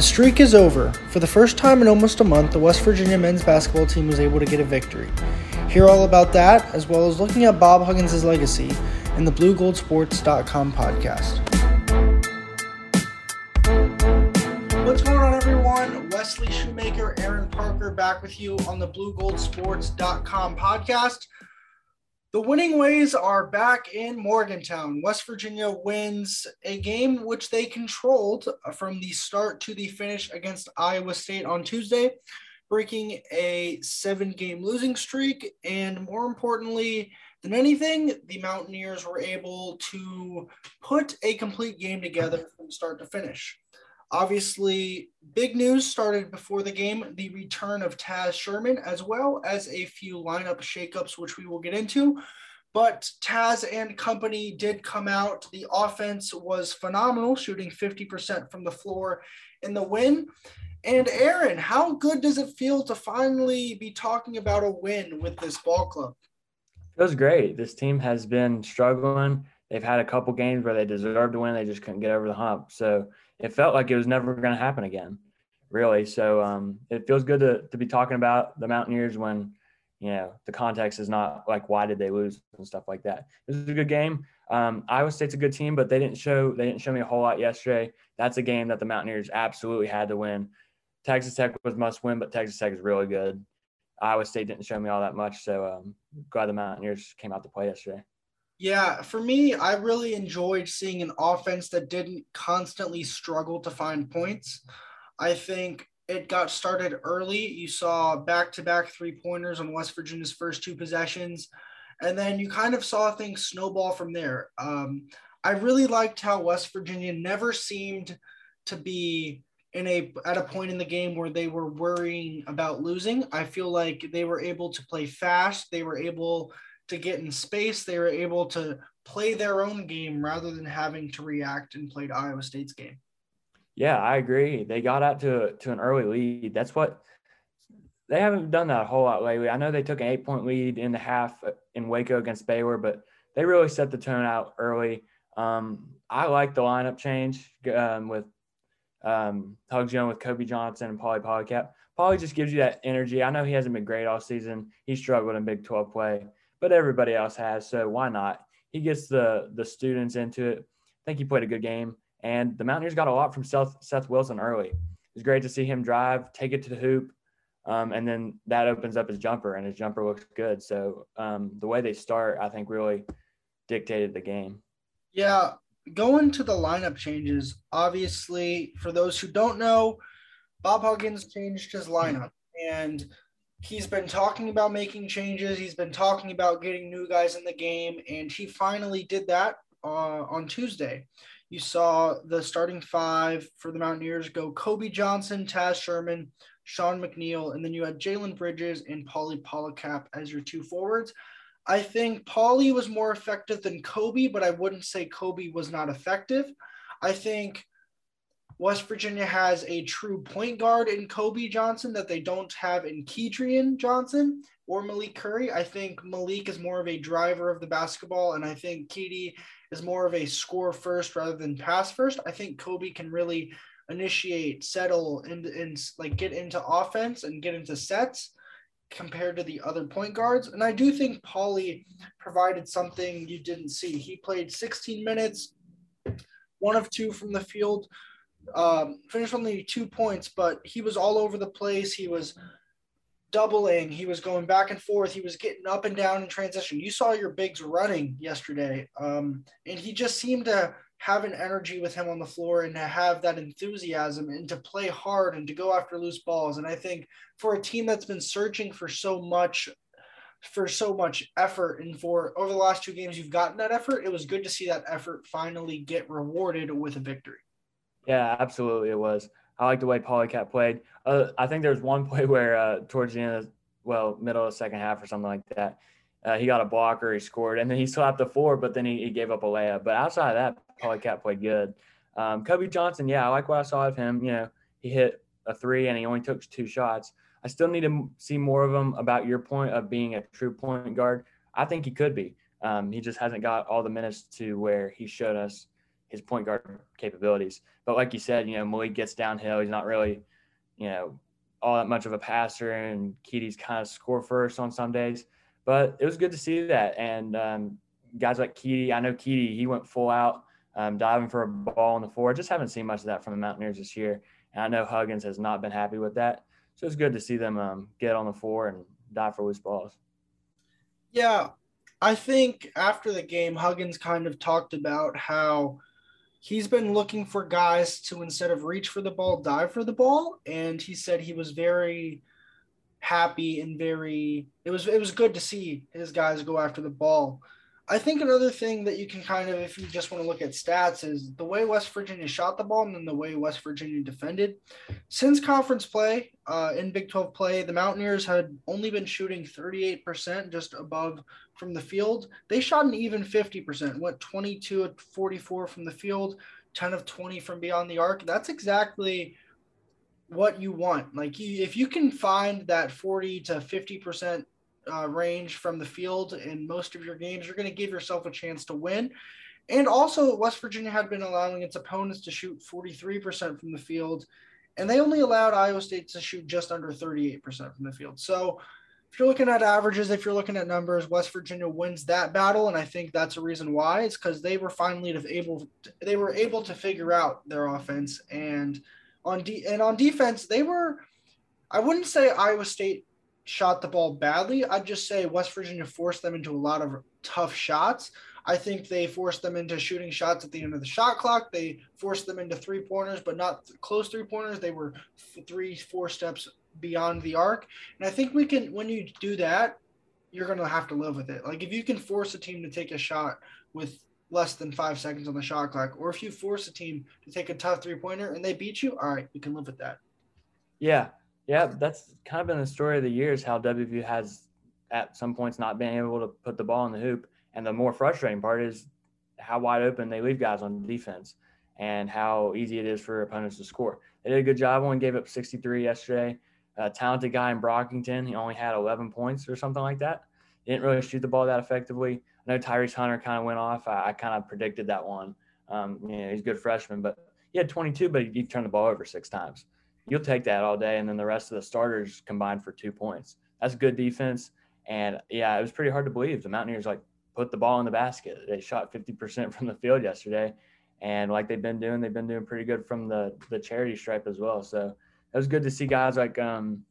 The streak is over. For the first time in almost a month, the West Virginia men's basketball team was able to get a victory. Hear all about that, as well as looking at Bob Huggins' legacy in the BlueGoldSports.com podcast. What's going on, everyone? Wesley Shoemaker, Aaron Parker back with you on the BlueGoldSports.com podcast. The winning ways are back in Morgantown. West Virginia wins a game which they controlled uh, from the start to the finish against Iowa State on Tuesday, breaking a seven game losing streak. And more importantly than anything, the Mountaineers were able to put a complete game together from start to finish. Obviously, big news started before the game the return of Taz Sherman, as well as a few lineup shakeups, which we will get into. But Taz and company did come out. The offense was phenomenal, shooting 50% from the floor in the win. And Aaron, how good does it feel to finally be talking about a win with this ball club? It was great. This team has been struggling. They've had a couple games where they deserved to win. They just couldn't get over the hump. So it felt like it was never going to happen again, really. So um, it feels good to, to be talking about the Mountaineers when, you know, the context is not like, why did they lose and stuff like that. This is a good game. Um, Iowa State's a good team, but they didn't show, they didn't show me a whole lot yesterday. That's a game that the Mountaineers absolutely had to win. Texas Tech was must win, but Texas Tech is really good. Iowa State didn't show me all that much. So um, glad the Mountaineers came out to play yesterday. Yeah, for me, I really enjoyed seeing an offense that didn't constantly struggle to find points. I think it got started early. You saw back to back three pointers on West Virginia's first two possessions. And then you kind of saw things snowball from there. Um, I really liked how West Virginia never seemed to be in a at a point in the game where they were worrying about losing. I feel like they were able to play fast. They were able to get in space. They were able to play their own game rather than having to react and played Iowa State's game. Yeah, I agree. They got out to to an early lead. That's what they haven't done that a whole lot lately. I know they took an eight point lead in the half in Waco against Baylor, but they really set the tone out early. Um, I like the lineup change um, with um, Hugs Young with Kobe Johnson and Pauly Paulicap. Pauly just gives you that energy. I know he hasn't been great all season. He struggled in Big 12 play, but everybody else has. So why not? He gets the the students into it. I think he played a good game, and the Mountaineers got a lot from Seth, Seth Wilson early. It was great to see him drive, take it to the hoop, um, and then that opens up his jumper, and his jumper looks good. So um, the way they start, I think, really dictated the game. Yeah, going to the lineup changes. Obviously, for those who don't know, Bob Huggins changed his lineup, and he's been talking about making changes. He's been talking about getting new guys in the game, and he finally did that uh, on Tuesday. You saw the starting five for the Mountaineers go Kobe Johnson, Taz Sherman, Sean McNeil, and then you had Jalen Bridges and Pauly Paulicap as your two forwards. I think Pauly was more effective than Kobe, but I wouldn't say Kobe was not effective. I think West Virginia has a true point guard in Kobe Johnson that they don't have in Kedrian Johnson or Malik Curry. I think Malik is more of a driver of the basketball, and I think Keedy is more of a score first rather than pass first. I think Kobe can really initiate, settle, and, and like get into offense and get into sets compared to the other point guards. And I do think Pauly provided something you didn't see. He played 16 minutes, one of two from the field um, finished only two points, but he was all over the place. He was doubling. He was going back and forth. He was getting up and down in transition. You saw your bigs running yesterday, um, and he just seemed to have an energy with him on the floor and to have that enthusiasm and to play hard and to go after loose balls. And I think for a team that's been searching for so much for so much effort and for over the last two games you've gotten that effort it was good to see that effort finally get rewarded with a victory yeah, absolutely, it was. I like the way Paulicap played. Uh, I think there was one play where uh, towards the end of, well, middle of the second half or something like that, uh, he got a blocker, he scored, and then he slapped the four, but then he, he gave up a layup. But outside of that, Paulicap played good. Um, Kobe Johnson, yeah, I like what I saw of him. You know, he hit a three and he only took two shots. I still need to see more of him about your point of being a true point guard. I think he could be. Um, he just hasn't got all the minutes to where he showed us his point guard capabilities. But like you said, you know, Malik gets downhill. He's not really, you know, all that much of a passer, and Keedy's kind of score first on some days. But it was good to see that. And um, guys like Keedy, I know Keedy, he went full out, um, diving for a ball on the floor. Just haven't seen much of that from the Mountaineers this year. And I know Huggins has not been happy with that. So it's good to see them um, get on the floor and dive for loose balls. Yeah, I think after the game, Huggins kind of talked about how he's been looking for guys to instead of reach for the ball, dive for the ball, and he said he was very happy and very it was it was good to see his guys go after the ball. I think another thing that you can kind of, if you just want to look at stats, is the way West Virginia shot the ball and then the way West Virginia defended. Since conference play uh, in Big 12 play, the Mountaineers had only been shooting 38%, just above from the field. They shot an even 50%, went 22 at 44 from the field, 10 of 20 from beyond the arc. That's exactly what you want. Like, you, if you can find that 40 to 50% uh, range from the field in most of your games, you're going to give yourself a chance to win. And also, West Virginia had been allowing its opponents to shoot 43% from the field, and they only allowed Iowa State to shoot just under 38% from the field. So, if you're looking at averages, if you're looking at numbers, West Virginia wins that battle, and I think that's a reason why. It's because they were finally able they were able to figure out their offense, and on de- and on defense, they were. I wouldn't say Iowa State shot the ball badly. I'd just say West Virginia forced them into a lot of tough shots. I think they forced them into shooting shots at the end of the shot clock. They forced them into three pointers, but not close three pointers. They were three, four steps beyond the arc. And I think we can, when you do that, you're going to have to live with it. Like if you can force a team to take a shot with less than five seconds on the shot clock, or if you force a team to take a tough three pointer and they beat you, all right, we can live with that. Yeah, yeah, that's kind of been the story of the years how WVU has at some points not been able to put the ball in the hoop. And the more frustrating part is how wide open they leave guys on defense and how easy it is for opponents to score. They did a good job. Only gave up 63 yesterday. A talented guy in Brockington, he only had 11 points or something like that. He didn't really shoot the ball that effectively. I know Tyrese Hunter kind of went off. I, I kind of predicted that one. Um, you know, he's a good freshman, but he had 22, but he, he turned the ball over six times you'll take that all day. And then the rest of the starters combined for two points. That's good defense. And yeah, it was pretty hard to believe. The Mountaineers like put the ball in the basket. They shot 50% from the field yesterday. And like they've been doing, they've been doing pretty good from the the charity stripe as well. So it was good to see guys like um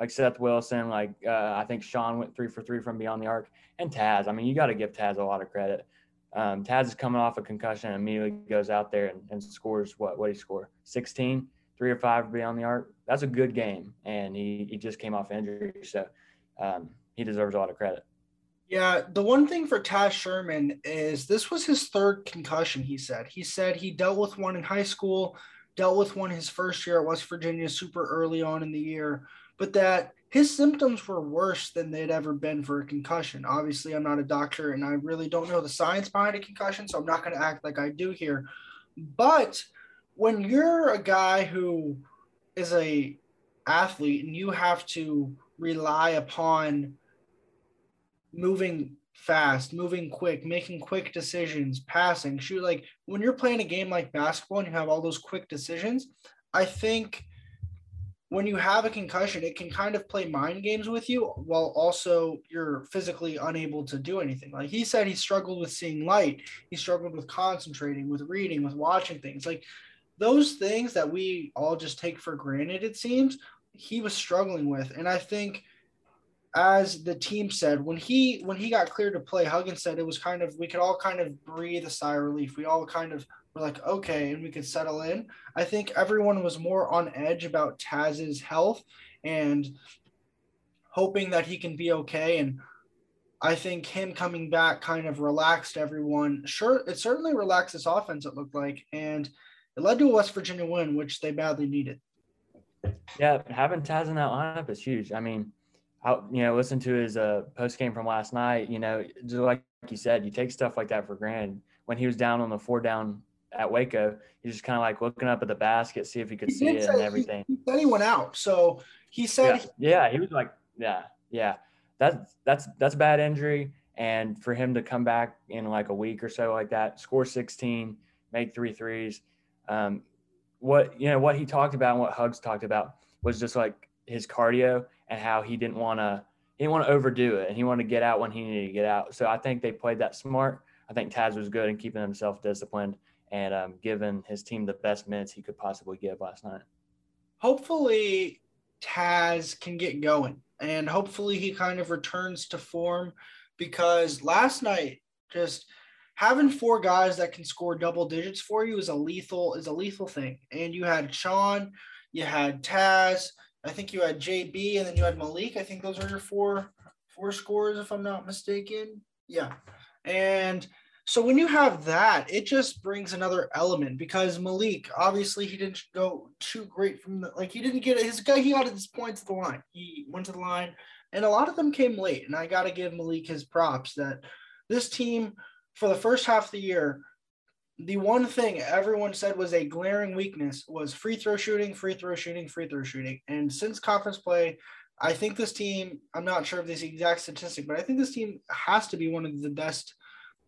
like Seth Wilson, like uh, I think Sean went three for three from beyond the arc, and Taz. I mean, you got to give Taz a lot of credit. Um, Taz is coming off a concussion and immediately goes out there and, and scores what? What he score? 16 three or five beyond the arc. That's a good game, and he he just came off injury, so um, he deserves a lot of credit. Yeah, the one thing for Taz Sherman is this was his third concussion. He said he said he dealt with one in high school, dealt with one his first year at West Virginia, super early on in the year, but that his symptoms were worse than they'd ever been for a concussion. Obviously, I'm not a doctor and I really don't know the science behind a concussion, so I'm not going to act like I do here. But when you're a guy who is a athlete and you have to rely upon moving fast, moving quick, making quick decisions, passing, shoot like when you're playing a game like basketball and you have all those quick decisions, I think when you have a concussion, it can kind of play mind games with you while also you're physically unable to do anything. Like he said, he struggled with seeing light, he struggled with concentrating, with reading, with watching things. Like those things that we all just take for granted, it seems, he was struggling with. And I think as the team said, when he when he got cleared to play, Huggins said it was kind of we could all kind of breathe a sigh of relief. We all kind of were like, okay, and we could settle in. I think everyone was more on edge about Taz's health and hoping that he can be okay. And I think him coming back kind of relaxed everyone. Sure, it certainly relaxed this offense, it looked like. And it led to a West Virginia win, which they badly needed. Yeah, having Taz in that lineup is huge. I mean, I, you know, listen to his uh, post game from last night. You know, just like you said, you take stuff like that for granted. When he was down on the four down at Waco, he's just kind of like looking up at the basket, see if he could he see it and everything. He, he went out, so he said, yeah, yeah, he was like, yeah, yeah, that's that's that's a bad injury, and for him to come back in like a week or so like that, score 16, make three threes. Um, what you know, what he talked about and what Hugs talked about was just like his cardio and how he didn't want to he didn't want to overdo it and he wanted to get out when he needed to get out. So I think they played that smart. I think Taz was good in keeping himself disciplined and um, giving his team the best minutes he could possibly give last night. Hopefully, Taz can get going and hopefully he kind of returns to form because last night just having four guys that can score double digits for you is a lethal is a lethal thing. And you had Sean, you had Taz, I think you had JB, and then you had Malik. I think those are your four four scores, if I'm not mistaken. Yeah, and so when you have that, it just brings another element because Malik, obviously, he didn't go too great from the like he didn't get his guy. He got his points at the line. He went to the line, and a lot of them came late. And I got to give Malik his props that this team for the first half of the year, the one thing everyone said was a glaring weakness was free throw shooting, free throw shooting, free throw shooting. And since conference play, I think this team. I'm not sure of this exact statistic, but I think this team has to be one of the best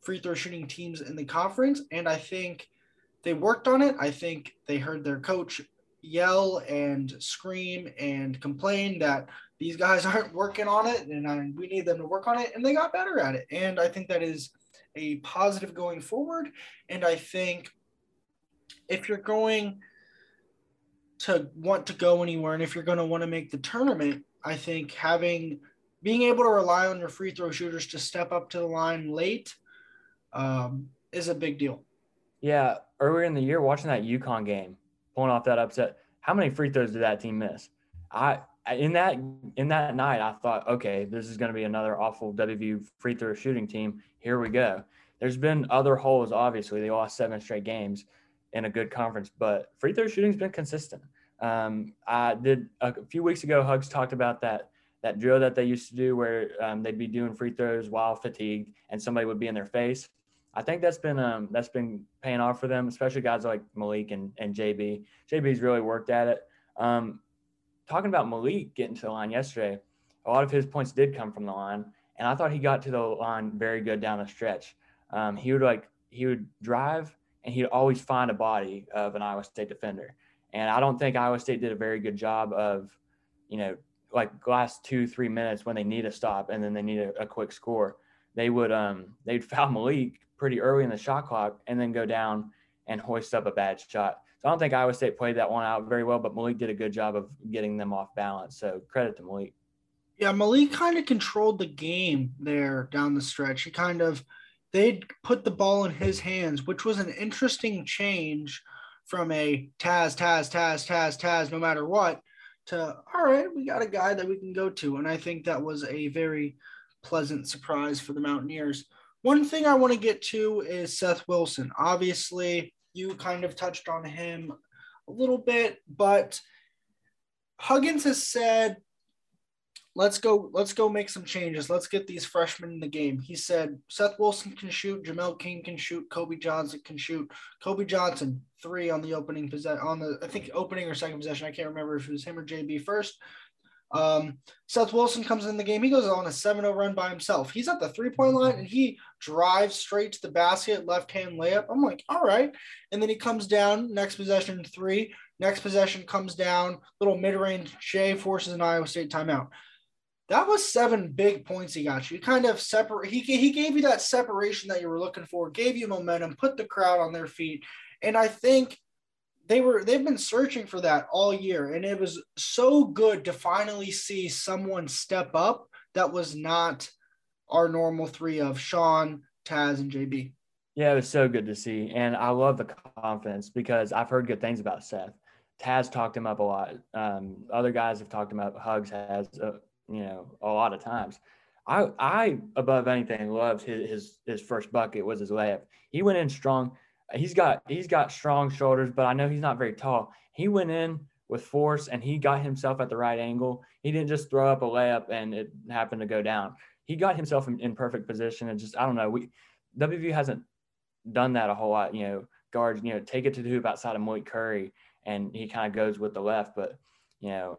free throw shooting teams in the conference. And I think they worked on it. I think they heard their coach yell and scream and complain that these guys aren't working on it and I, we need them to work on it. And they got better at it. And I think that is a positive going forward. And I think if you're going to want to go anywhere and if you're going to want to make the tournament, I think having being able to rely on your free throw shooters to step up to the line late um, is a big deal. Yeah, earlier in the year, watching that UConn game, pulling off that upset, how many free throws did that team miss? I in that in that night, I thought, okay, this is going to be another awful WVU free throw shooting team. Here we go. There's been other holes, obviously. They lost seven straight games in a good conference, but free throw shooting's been consistent. Um, I did a few weeks ago. Hugs talked about that that drill that they used to do where um, they'd be doing free throws while fatigued, and somebody would be in their face. I think that's been um, that's been paying off for them, especially guys like Malik and, and JB. JB's really worked at it. Um, talking about Malik getting to the line yesterday, a lot of his points did come from the line, and I thought he got to the line very good down the stretch. Um, he would like he would drive and he'd always find a body of an Iowa State defender, and I don't think Iowa State did a very good job of, you know, like last two three minutes when they need a stop and then they need a, a quick score, they would um they'd foul Malik pretty early in the shot clock and then go down and hoist up a bad shot. So I don't think Iowa State played that one out very well, but Malik did a good job of getting them off balance. So credit to Malik. Yeah, Malik kind of controlled the game there down the stretch. He kind of they'd put the ball in his hands, which was an interesting change from a Taz, Taz, Taz, Taz, Taz, no matter what, to all right, we got a guy that we can go to. And I think that was a very pleasant surprise for the Mountaineers. One thing I want to get to is Seth Wilson. Obviously, you kind of touched on him a little bit, but Huggins has said, let's go, let's go make some changes. Let's get these freshmen in the game. He said Seth Wilson can shoot, Jamel King can shoot, Kobe Johnson can shoot. Kobe Johnson, three on the opening possession on the I think opening or second possession. I can't remember if it was him or JB first. Um, Seth Wilson comes in the game. He goes on a 7 0 run by himself. He's at the three point line and he drives straight to the basket, left hand layup. I'm like, all right. And then he comes down, next possession, three. Next possession comes down, little mid range. Shea forces an Iowa State timeout. That was seven big points he got you. He kind of separate. He, he gave you that separation that you were looking for, gave you momentum, put the crowd on their feet. And I think they were they've been searching for that all year and it was so good to finally see someone step up that was not our normal three of Sean, Taz, and JB. Yeah, it was so good to see. And I love the confidence because I've heard good things about Seth. Taz talked him up a lot. Um, other guys have talked him up. Hugs has, uh, you know, a lot of times. I, I above anything loved his, his his first bucket was his layup. He went in strong he's got he's got strong shoulders, but I know he's not very tall. He went in with force and he got himself at the right angle. He didn't just throw up a layup and it happened to go down. He got himself in, in perfect position and just I don't know. We WVU hasn't done that a whole lot. You know, guards you know take it to the hoop outside of Malik Curry and he kind of goes with the left, but you know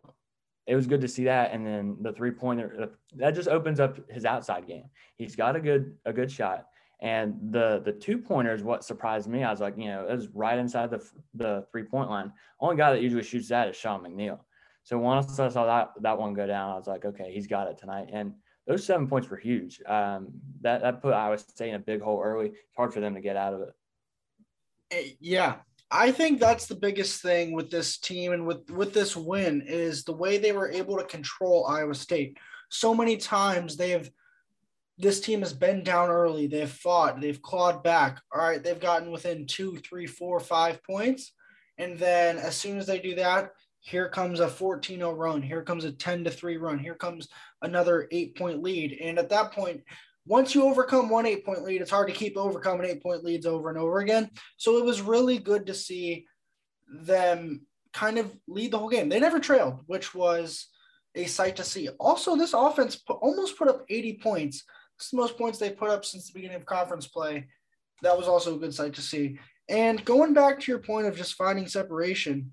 it was good to see that. And then the three pointer that just opens up his outside game. He's got a good a good shot And the the two pointers, what surprised me, I was like, you know, it was right inside the the three point line. Only guy that usually shoots that is Sean McNeil. So once I saw that that one go down, I was like, okay, he's got it tonight. And those seven points were huge. Um, that that put Iowa State in a big hole early. It's hard for them to get out of it. Eh, yeah, I think that's the biggest thing with this team and with with this win is the way they were able to control Iowa State. So many times they have this team has been down early. They've fought, they've clawed back. All right, they've gotten within two, three, four, five points. And then as soon as they do that, here comes a 14 0 run. Here comes a 10 to 3 run. Here comes another eight point lead. And at that point, once you overcome one eight point lead, it's hard to keep overcoming eight point leads over and over again. So it was really good to see them kind of lead the whole game. They never trailed, which was a sight to see. Also, this offense almost put up 80 points. It's the most points they've put up since the beginning of conference play. That was also a good sight to see. And going back to your point of just finding separation,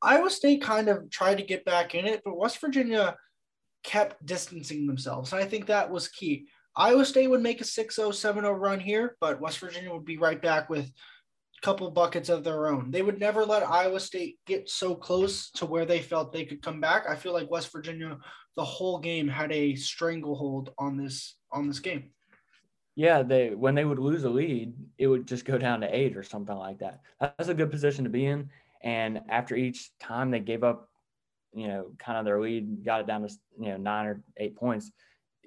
Iowa State kind of tried to get back in it, but West Virginia kept distancing themselves. And I think that was key. Iowa State would make a 6 0, 7 0 run here, but West Virginia would be right back with couple buckets of their own. They would never let Iowa State get so close to where they felt they could come back. I feel like West Virginia, the whole game, had a stranglehold on this on this game. Yeah, they when they would lose a lead, it would just go down to eight or something like that. That's a good position to be in. And after each time they gave up, you know, kind of their lead, got it down to you know nine or eight points,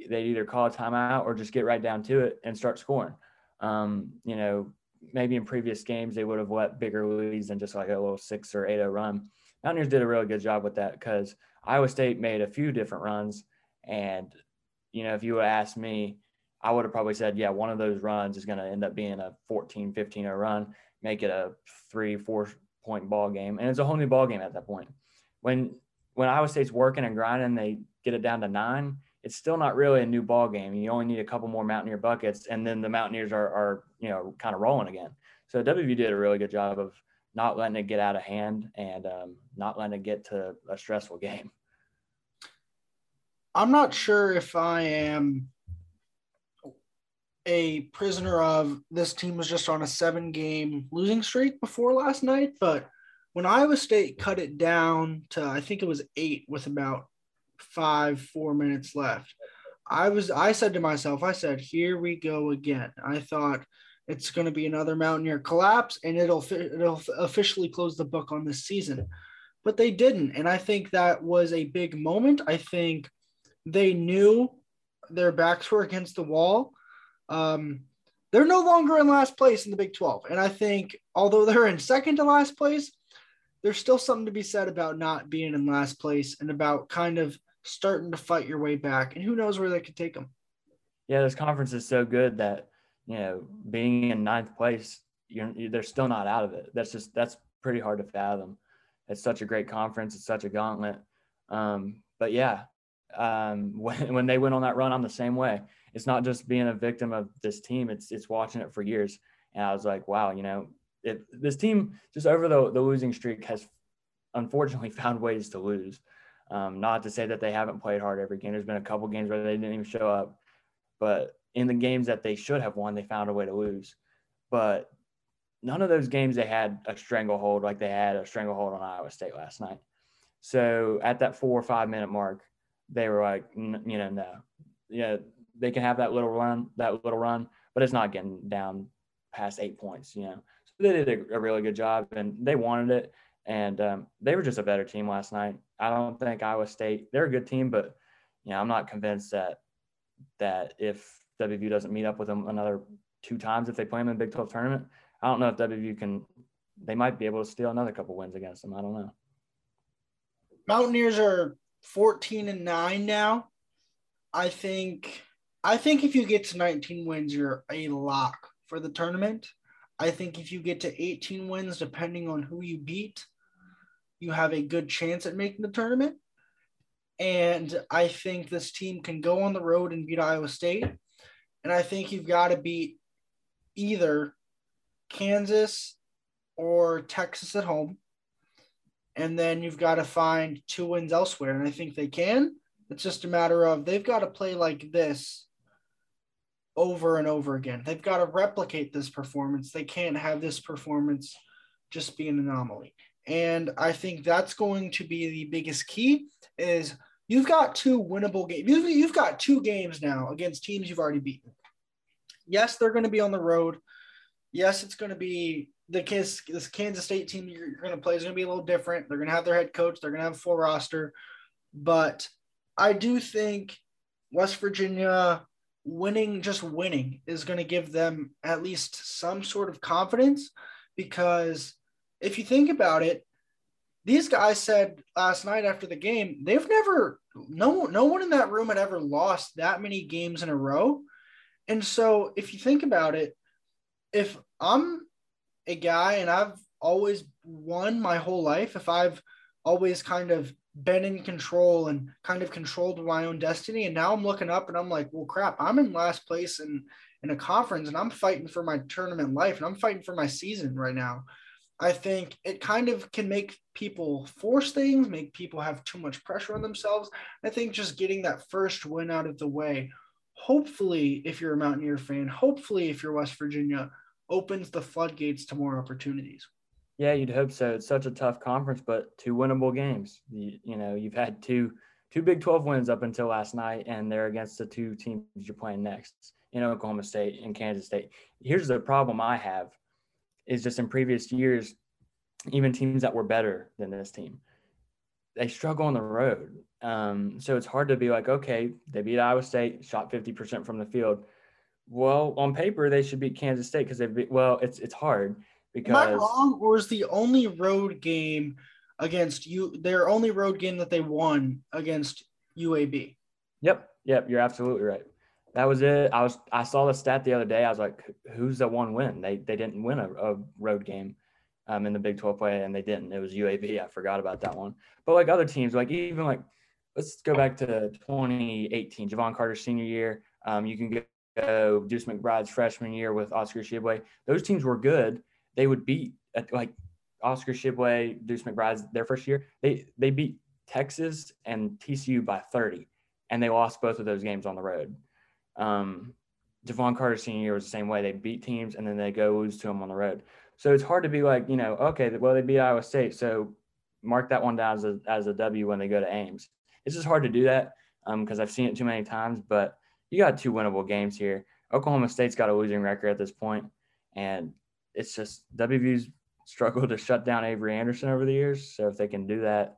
they'd either call a timeout or just get right down to it and start scoring. Um, you know, maybe in previous games they would have let bigger leads than just like a little six or eight o run. Mountaineers did a really good job with that because Iowa State made a few different runs. And, you know, if you would ask me, I would have probably said, yeah, one of those runs is going to end up being a 14, 15 0 run, make it a three, four point ball game. And it's a whole new ball game at that point. When when Iowa State's working and grinding, they get it down to nine. It's still not really a new ball game. You only need a couple more Mountaineer buckets, and then the Mountaineers are, are you know kind of rolling again. So WVU did a really good job of not letting it get out of hand and um, not letting it get to a stressful game. I'm not sure if I am a prisoner of this team was just on a seven game losing streak before last night, but when Iowa State cut it down to I think it was eight with about five, four minutes left, I was I said to myself, I said, here we go again. I thought it's going to be another Mountaineer collapse and it'll it'll officially close the book on this season. But they didn't, and I think that was a big moment. I think they knew their backs were against the wall um, they're no longer in last place in the Big 12. And I think, although they're in second to last place, there's still something to be said about not being in last place and about kind of starting to fight your way back. And who knows where they could take them. Yeah, this conference is so good that, you know, being in ninth place, you're, they're still not out of it. That's just, that's pretty hard to fathom. It's such a great conference. It's such a gauntlet. Um, but yeah, um, when, when they went on that run, I'm the same way it's not just being a victim of this team. It's it's watching it for years. And I was like, wow, you know, if this team just over the, the losing streak has unfortunately found ways to lose. Um, not to say that they haven't played hard every game. There's been a couple games where they didn't even show up, but in the games that they should have won, they found a way to lose. But none of those games they had a stranglehold like they had a stranglehold on Iowa State last night. So at that four or five minute mark, they were like, you know, no, yeah, they can have that little run, that little run, but it's not getting down past eight points, you know. So they did a, a really good job and they wanted it. And um, they were just a better team last night. I don't think Iowa State, they're a good team, but, you know, I'm not convinced that, that if WVU doesn't meet up with them another two times, if they play them in the Big 12 tournament, I don't know if WVU can, they might be able to steal another couple wins against them. I don't know. Mountaineers are 14 and 9 now. I think I think if you get to 19 wins, you're a lock for the tournament. I think if you get to 18 wins, depending on who you beat, you have a good chance at making the tournament. And I think this team can go on the road and beat Iowa State. And I think you've got to beat either Kansas or Texas at home. And then you've got to find two wins elsewhere. And I think they can. It's just a matter of they've got to play like this over and over again. They've got to replicate this performance. They can't have this performance just be an anomaly. And I think that's going to be the biggest key is you've got two winnable games. You've, got two games now against teams you've already beaten. Yes, they're going to be on the road. Yes, it's going to be the Kansas, this Kansas State team you're going to play is going to be a little different. They're going to have their head coach. They're going to have a full roster. But I do think West Virginia winning, just winning, is going to give them at least some sort of confidence because if you think about it, these guys said last night after the game, they've never no no one in that room had ever lost that many games in a row. And so if you think about it, if I'm a guy and I've always won my whole life, if I've always kind of been in control and kind of controlled my own destiny. And now I'm looking up and I'm like, well, crap, I'm in last place in, in a conference and I'm fighting for my tournament life and I'm fighting for my season right now. I think it kind of can make people force things, make people have too much pressure on themselves. I think just getting that first win out of the way, hopefully, if you're a Mountaineer fan, hopefully, if you're West Virginia, opens the floodgates to more opportunities. Yeah, you'd hope so. It's such a tough conference, but two winnable games. You, you know, you've had two two Big 12 wins up until last night, and they're against the two teams you're playing next in Oklahoma State and Kansas State. Here's the problem I have is just in previous years, even teams that were better than this team, they struggle on the road. Um, so it's hard to be like, okay, they beat Iowa State, shot 50% from the field. Well, on paper, they should beat Kansas State because they beat, well, it's it's hard because Am I wrong, or is the only road game against you their only road game that they won against UAB? Yep, yep, you're absolutely right. That was it. I was I saw the stat the other day. I was like, who's the one win? They they didn't win a, a road game um, in the Big 12 play, and they didn't. It was UAB. I forgot about that one. But like other teams, like even like let's go back to 2018, Jevon Carter senior year. Um, you can go Deuce McBride's freshman year with Oscar Tshiebwe. Those teams were good, they would beat like Oscar Tshiebwe, Deuce McBride's their first year. They they beat Texas and TCU by 30, and they lost both of those games on the road. Um, Jevon Carter senior was the same way. They beat teams and then they go lose to them on the road. So it's hard to be like, you know, okay, well they beat Iowa State, so mark that one down as a as a W when they go to Ames. It's just hard to do that because um, I've seen it too many times. But you got two winnable games here. Oklahoma State's got a losing record at this point, and it's just WVU's struggled to shut down Avery Anderson over the years. So if they can do that,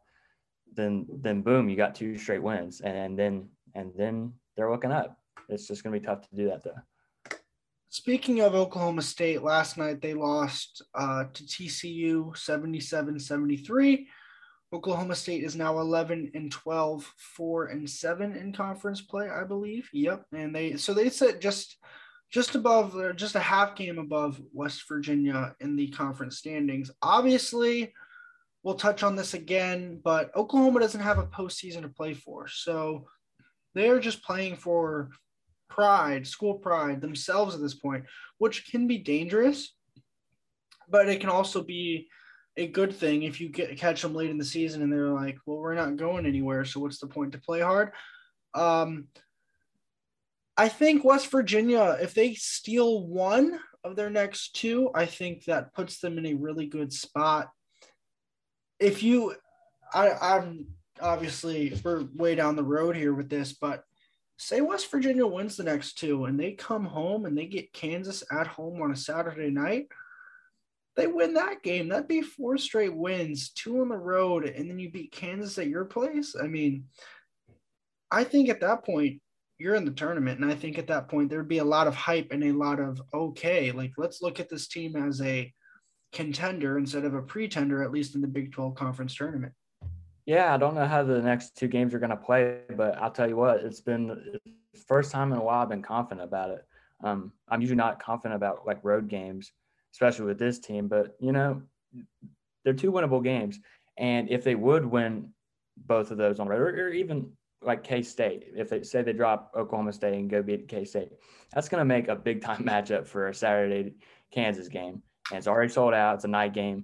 then then boom, you got two straight wins, and then and then they're looking up. It's just going to be tough to do that though. Speaking of Oklahoma State, last night they lost uh, to TCU 77 73. Oklahoma State is now 11 and 12, 4 and 7 in conference play, I believe. Yep. And they, so they said just just above, just a half game above West Virginia in the conference standings. Obviously, we'll touch on this again, but Oklahoma doesn't have a postseason to play for. So they're just playing for pride, school pride themselves at this point, which can be dangerous, but it can also be a good thing if you get catch them late in the season and they're like, well, we're not going anywhere. So what's the point to play hard? Um, I think West Virginia, if they steal one of their next two, I think that puts them in a really good spot. If you, I, I'm obviously we're way down the road here with this, but say West Virginia wins the next two and they come home and they get Kansas at home on a Saturday night, they win that game. That'd be four straight wins, two on the road, and then you beat Kansas at your place. I mean, I think at that point, you're in the tournament. And I think at that point, there'd be a lot of hype and a lot of, okay, like let's look at this team as a contender instead of a pretender, at least in the Big 12 conference tournament. Yeah, I don't know how the next two games are going to play, but I'll tell you what, it's been the first time in a while I've been confident about it. Um, I'm usually not confident about like road games, especially with this team, but you know, they're two winnable games. And if they would win both of those on road, or, or even like K State, if they say they drop Oklahoma State and go beat K State, that's going to make a big time matchup for a Saturday Kansas game. And it's already sold out. It's a night game.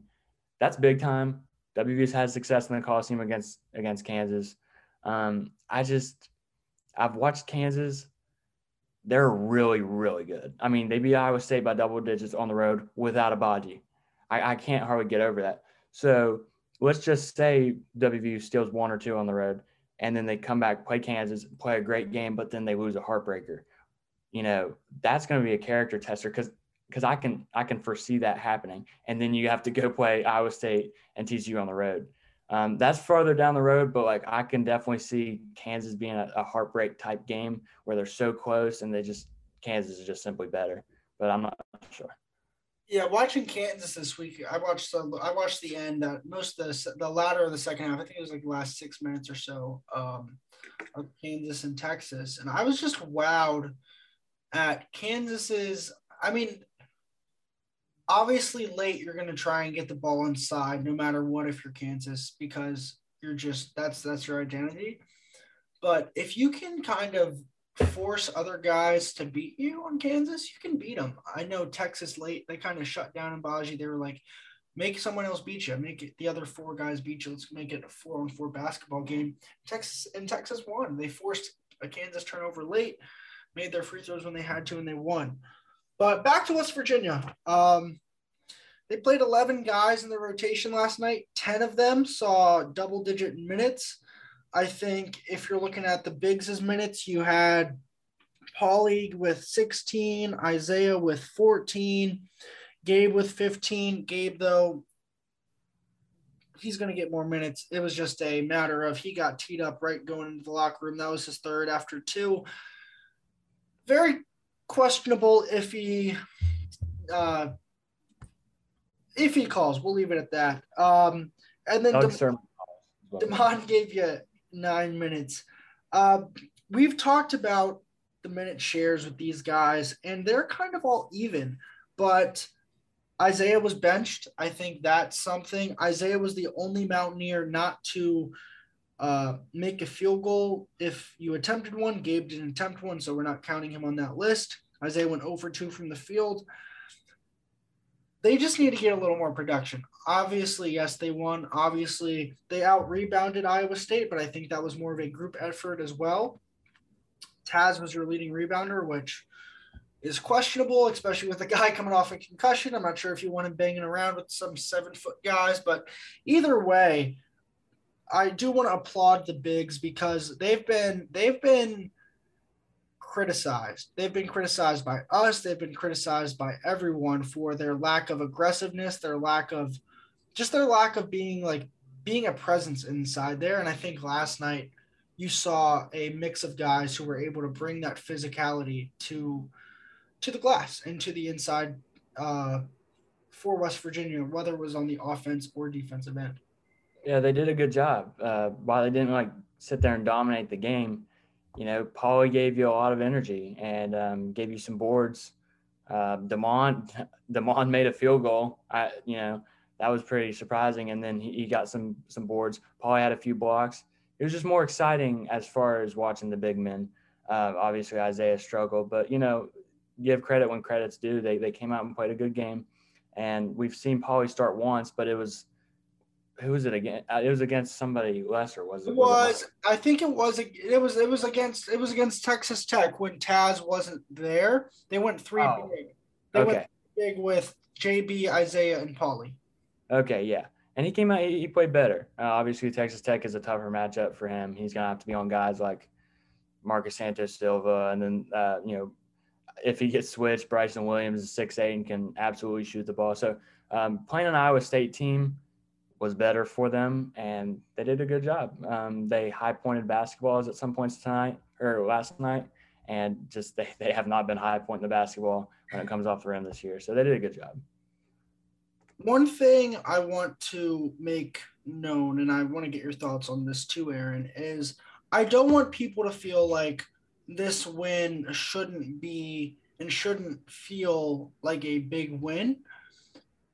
That's big time. WVU's had success in the Coliseum against against Kansas. Um, I just I've watched Kansas. they're really, really good. I mean, they beat Iowa State by double digits on the road without Agbaji. I, I can't hardly get over that. So let's just say WVU steals one or two on the road, and then they come back, play Kansas, play a great game, but then they lose a heartbreaker. You know, that's going to be a character tester because because I can I can foresee that happening. And then you have to go play Iowa State and TCU on the road. Um, that's further down the road, but like I can definitely see Kansas being a, a, heartbreak type game where they're so close and they just Kansas is just simply better. But I'm not sure. Yeah, watching Kansas this week, I watched the I watched the end, uh, most of the the latter of the second half. I think it was like the last six minutes or so um, of Kansas and Texas, and I was just wowed at Kansas's. I mean, obviously late you're going to try and get the ball inside no matter what if you're Kansas because you're just that's that's your identity. But if you can kind of force other guys to beat you on Kansas, you can beat them. I know Texas late they kind of shut down Agbaji. They were like, make someone else beat you, make it the other four guys beat you. Let's make it a four on four basketball game. Texas and Texas won. They forced a Kansas turnover late, made their free throws when they had to, and they won. But back to West Virginia. Um, they played 11 guys in the rotation last night. 10 of them saw double digit minutes. I think if you're looking at the Bigs' as minutes, you had Pauly with 16, Isaiah with 14, Gabe with 15. Gabe, though, he's going to get more minutes. It was just a matter of he got teed up right going into the locker room. That was his third after two. Very questionable if he uh, if he calls. We'll leave it at that. Um, and then Dem- Demond gave you nine minutes. Uh, we've talked about the minute shares with these guys, and they're kind of all even. But Isaiah was benched. I think that's something. Isaiah was the only Mountaineer not to uh, make a field goal if you attempted one. Gabe didn't attempt one, so we're not counting him on that list. Isaiah went over 2 from the field. They just need to get a little more production. Obviously, yes, they won. Obviously, they out rebounded Iowa State, but I think that was more of a group effort as well. Taz was your leading rebounder, which is questionable, especially with a guy coming off a concussion. I'm not sure if you want him banging around with some seven foot guys, but either way, I do want to applaud the bigs because they've been they've been criticized. They've been criticized by us. They've been criticized by everyone for their lack of aggressiveness, their lack of just their lack of being like being a presence inside there. And I think last night you saw a mix of guys who were able to bring that physicality to to the glass and to the inside uh, for West Virginia, whether it was on the offense or defensive end. Yeah, they did a good job. Uh, while they didn't like sit there and dominate the game, you know, Pauly gave you a lot of energy and um, gave you some boards. Uh, Demond, Demond made a field goal. I, you know, that was pretty surprising. And then he, he got some some boards. Pauly had a few blocks. It was just more exciting as far as watching the big men. Uh, obviously, Isaiah struggled, but you know, give credit when credit's due. They they came out and played a good game, and we've seen Pauly start once, but it was who was it again? Uh, it was against somebody lesser, was it? it was, I think it was it was it was against it was against Texas Tech when Taz wasn't there. They went three oh, big. They okay. went big with JB, Isaiah, and Pauly. Okay, yeah. And he came out, he, he played better. Uh, obviously, Texas Tech is a tougher matchup for him. He's going to have to be on guys like Marcus Santos Silva. And then, uh, you know, if he gets switched, Bryson Williams is six eight and can absolutely shoot the ball. So um, playing an Iowa State team was better for them, and they did a good job. Um, they high pointed basketballs at some points tonight or last night, and just they, they have not been high pointing the basketball when it comes off the rim this year. So they did a good job. One thing I want to make known, and I want to get your thoughts on this too, Aaron, is I don't want people to feel like this win shouldn't be and shouldn't feel like a big win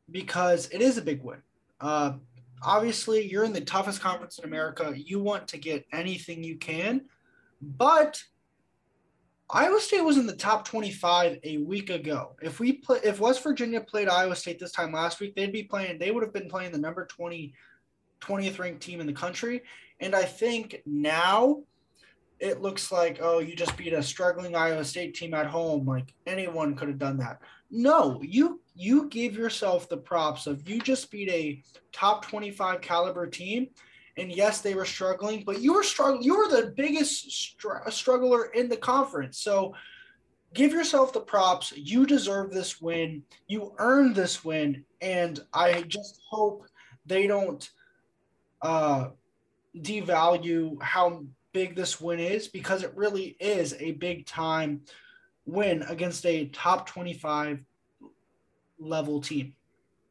because it is a big win. Uh, obviously you're in the toughest conference in America. You want to get anything you can, but Iowa State was in the top 25 a week ago. If we play, if West Virginia played Iowa State this time last week, they'd be playing. They would have been playing the number 20, 20th ranked team in the country. And I think now it looks like, oh, you just beat a struggling Iowa State team at home. Like anyone could have done that. No, you you give yourself the props of you just beat a top 25 caliber team. And yes, they were struggling, but you were struggling. You were the biggest str- struggler in the conference. So give yourself the props. You deserve this win. You earned this win. And I just hope they don't uh, devalue how big this win is because it really is a big time win against a top 25 level team.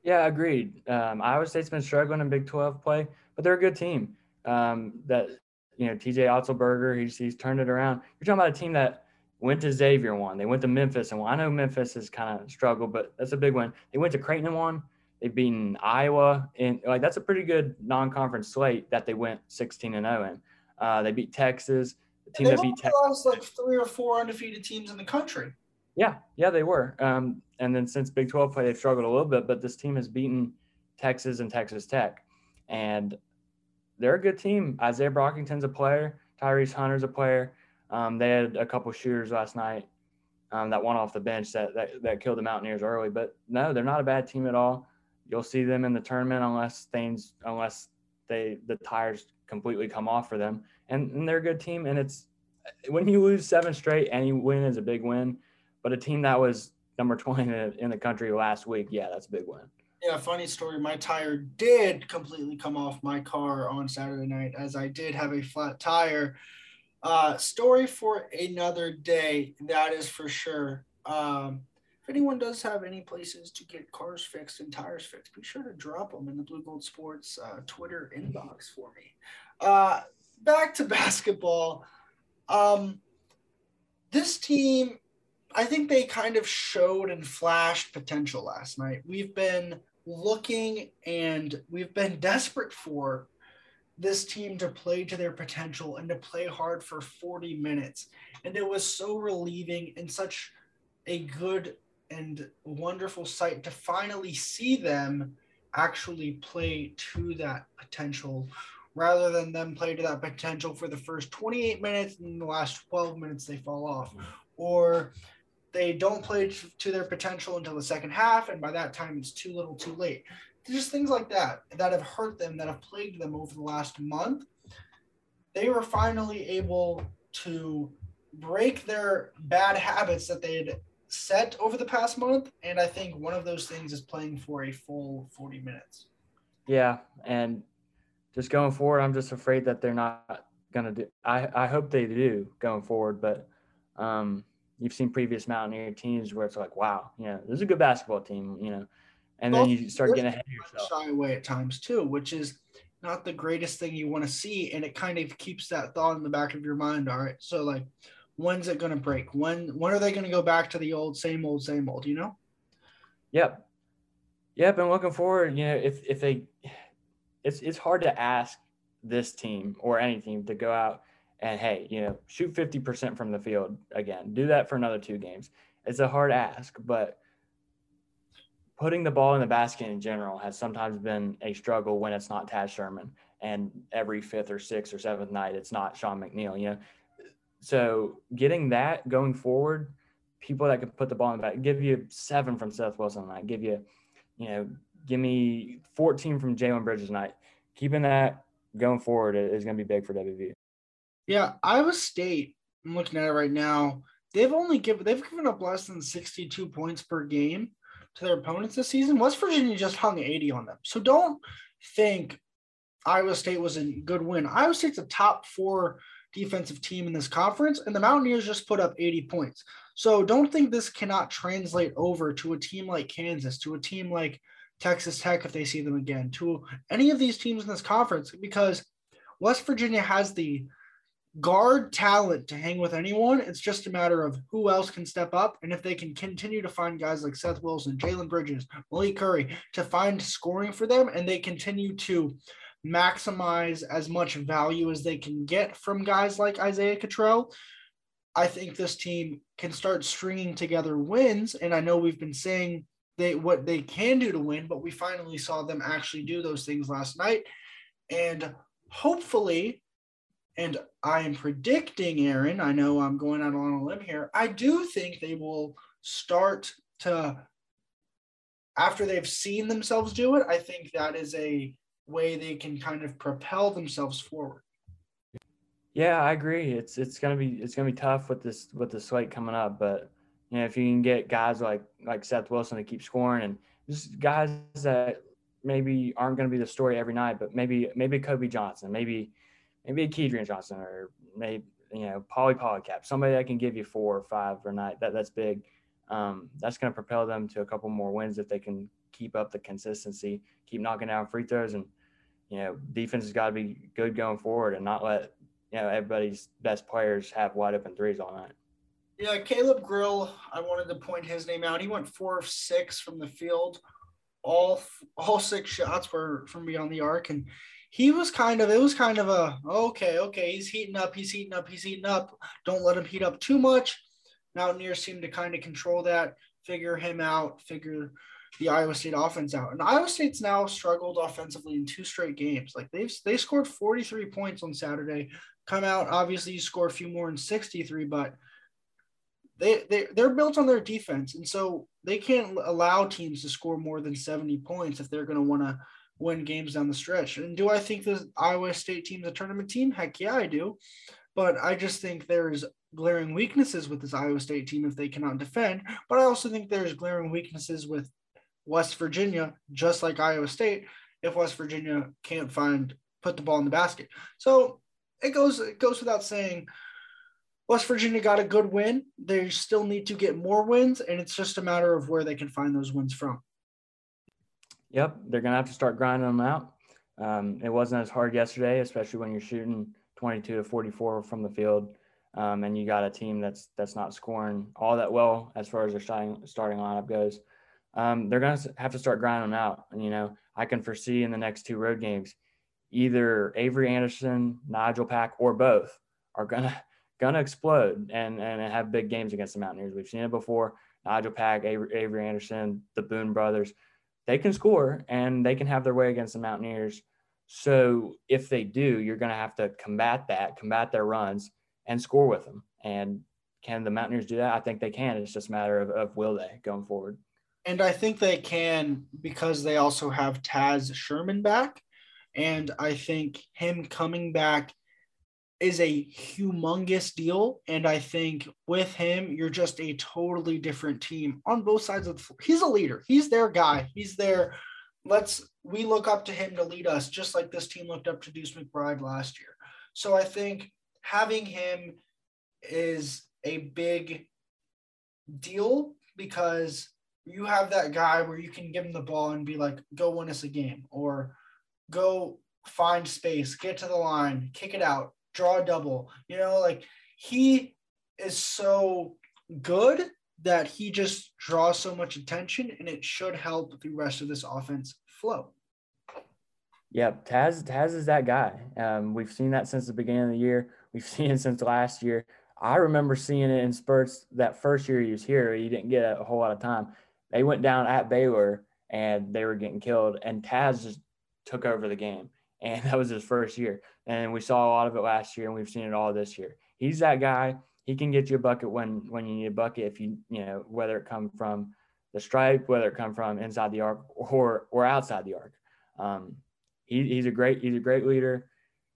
Yeah, agreed. Um, Iowa State's been struggling in Big 12 play, but they're a good team. Um, that you know, TJ Otzelberger, he's he's turned it around. You're talking about a team that went to Xavier one. They went to Memphis and. I know Memphis has kind of struggled, but that's a big one. They went to Creighton and won. They've beaten Iowa, and like that's a pretty good non-conference slate that they went 16 and 0 in. Uh, they beat Texas. The team that beat Texas. like three or four undefeated teams in the country. Yeah, yeah, they were. Um, and then since Big 12 play, they've struggled a little bit, but this team has beaten Texas and Texas Tech, and they're a good team. Isaiah Brockington's a player. Tyrese Hunter's a player. Um, they had a couple shooters last night um, that went off the bench that, that that killed the Mountaineers early. But no, they're not a bad team at all. You'll see them in the tournament unless things unless they the tires completely come off for them. And, and they're a good team. And it's when you lose seven straight, any win is a big win. But a team that was number 20 in the, in the country last week, yeah, that's a big win. Yeah, funny story. My tire did completely come off my car on Saturday night as I did have a flat tire. Uh, story for another day, that is for sure. Um, if anyone does have any places to get cars fixed and tires fixed, be sure to drop them in the Blue Gold Sports uh, Twitter inbox for me. Uh, back to basketball. Um, this team, I think they kind of showed and flashed potential last night. We've been looking and we've been desperate for this team to play to their potential and to play hard for 40 minutes. And it was so relieving and such a good and wonderful sight to finally see them actually play to that potential rather than them play to that potential for the first 28 minutes and the last 12 minutes they fall off. Mm. Or they don't play to their potential until the second half, and by that time it's too little too late. Just things like that that have hurt them, that have plagued them over the last month. They were finally able to break their bad habits that they had set over the past month. And I think one of those things is playing for a full 40 minutes. Yeah. And just going forward, I'm just afraid that they're not going to do. I, I hope they do going forward, but um, you've seen previous Mountaineer teams where it's like, wow, you know, this is a good basketball team, you know, and well, then you start getting ahead of yourself. Shy away at times too, which is not the greatest thing you want to see, and it kind of keeps that thought in the back of your mind. All right, so like, when's it going to break? When when are they going to go back to the old same old same old? You know? Yep, yep. And looking forward, you know, if if they it's it's hard to ask this team or any team to go out and hey, you know, shoot 50% from the field again. Do that for another two games. It's a hard ask, but putting the ball in the basket in general has sometimes been a struggle when it's not Taz Sherman and every fifth or sixth or seventh night it's not Sean McNeil, you know. So getting that going forward, people that can put the ball in the back, give you seven from Seth Wilson tonight, give you, you know, give me 14 from Jalen Bridges tonight. Keeping that going forward is going to be big for WVU. Yeah, Iowa State. I'm looking at it right now. They've only given they've given up less than 62 points per game to their opponents this season. West Virginia just hung 80 on them. So don't think Iowa State was a good win. Iowa State's a top four defensive team in this conference, and the Mountaineers just put up 80 points. So don't think this cannot translate over to a team like Kansas, to a team like Texas Tech if they see them again, to any of these teams in this conference, because West Virginia has the guard talent to hang with anyone. It's just a matter of who else can step up. And if they can continue to find guys like Seth Wilson, Jalen Bridges, Malik Curry to find scoring for them, and they continue to maximize as much value as they can get from guys like Isaiah Cottrell, I think this team can start stringing together wins. And I know we've been saying they what they can do to win, but we finally saw them actually do those things last night. And hopefully, And I am predicting, Aaron, I know I'm going out on a limb here. I do think they will start to, after they've seen themselves do it, I think that is a way they can kind of propel themselves forward. Yeah, I agree. It's it's gonna be it's gonna be tough with this with the slate coming up, but you know if you can get guys like like Seth Wilson to keep scoring and just guys that maybe aren't to be the story every night, but maybe maybe Kobe Johnson, maybe maybe a Kedrian Johnson, or maybe you know Pauly Paulicap, somebody that can give you four or five per night. That that's big. Um, that's going to propel them to a couple more wins if they can keep up the consistency, keep knocking down free throws, and you know defense has got to be good going forward and not let you know everybody's best players have wide open threes all night. Yeah, Caleb Grill, I wanted to point his name out. He went four of six from the field. All all six shots were from beyond the arc, and he was kind of it was kind of a okay, okay, he's heating up, he's heating up, he's heating up. Don't let him heat up too much. Mountaineers seem to kind of control that, figure him out, figure the Iowa State offense out. And Iowa State's now struggled offensively in two straight games. Like they've they scored 43 points on Saturday. Come out, obviously you score a few more in 63, but they, they they're built on their defense. And so they can't allow teams to score more than 70 points if they're going to want to win games down the stretch. And do I think the Iowa State team's a tournament team? Heck yeah, I do. But I just think there's glaring weaknesses with this Iowa State team if they cannot defend. But I also think there's glaring weaknesses with West Virginia, just like Iowa State, if West Virginia can't find put the ball in the basket. So it goes it goes without saying West Virginia got a good win. They still need to get more wins, and it's just a matter of where they can find those wins from. Yep, they're gonna have to start grinding them out. Um, it wasn't as hard yesterday, especially when you're shooting 22 to 44 from the field, um, and you got a team that's that's not scoring all that well as far as their starting starting lineup goes um, they're to have to start grinding them out. And, you know, I can foresee in the next two road games, either Avery Anderson, Nigel Pack, or both are going to explode and, and have big games against the Mountaineers. We've seen it before. Nigel Pack, Avery, Avery Anderson, the Boone brothers, they can score and they can have their way against the Mountaineers. So if they do, you're going to have to combat that, combat their runs, and score with them. And can the Mountaineers do that? I think they can. It's just a matter of, of will they going forward. And I think they can because they also have Taz Sherman back. And I think him coming back is a humongous deal. And I think with him, you're just a totally different team on both sides of the floor. He's a leader, he's their guy. He's there. Let's we look up to him to lead us, just like this team looked up to Deuce McBride last year. So I think having him is a big deal because you have that guy where you can give him the ball and be like, go win us a game, or go find space, get to the line, kick it out, draw a double. You know, like he is so good that he just draws so much attention and it should help the rest of this offense flow. Yep, Taz Taz is that guy. Um, we've seen that since the beginning of the year. We've seen it since last year. I remember seeing it in spurts that first year he was here. He didn't get a whole lot of time they went down at Baylor and they were getting killed, and Taz just took over the game. And that was his first year. And we saw a lot of it last year, and we've seen it all this year. He's that guy. He can get you a bucket when when you need a bucket. If you you know whether it come from the stripe, whether it come from inside the arc or or outside the arc. Um, he, he's a great he's a great leader.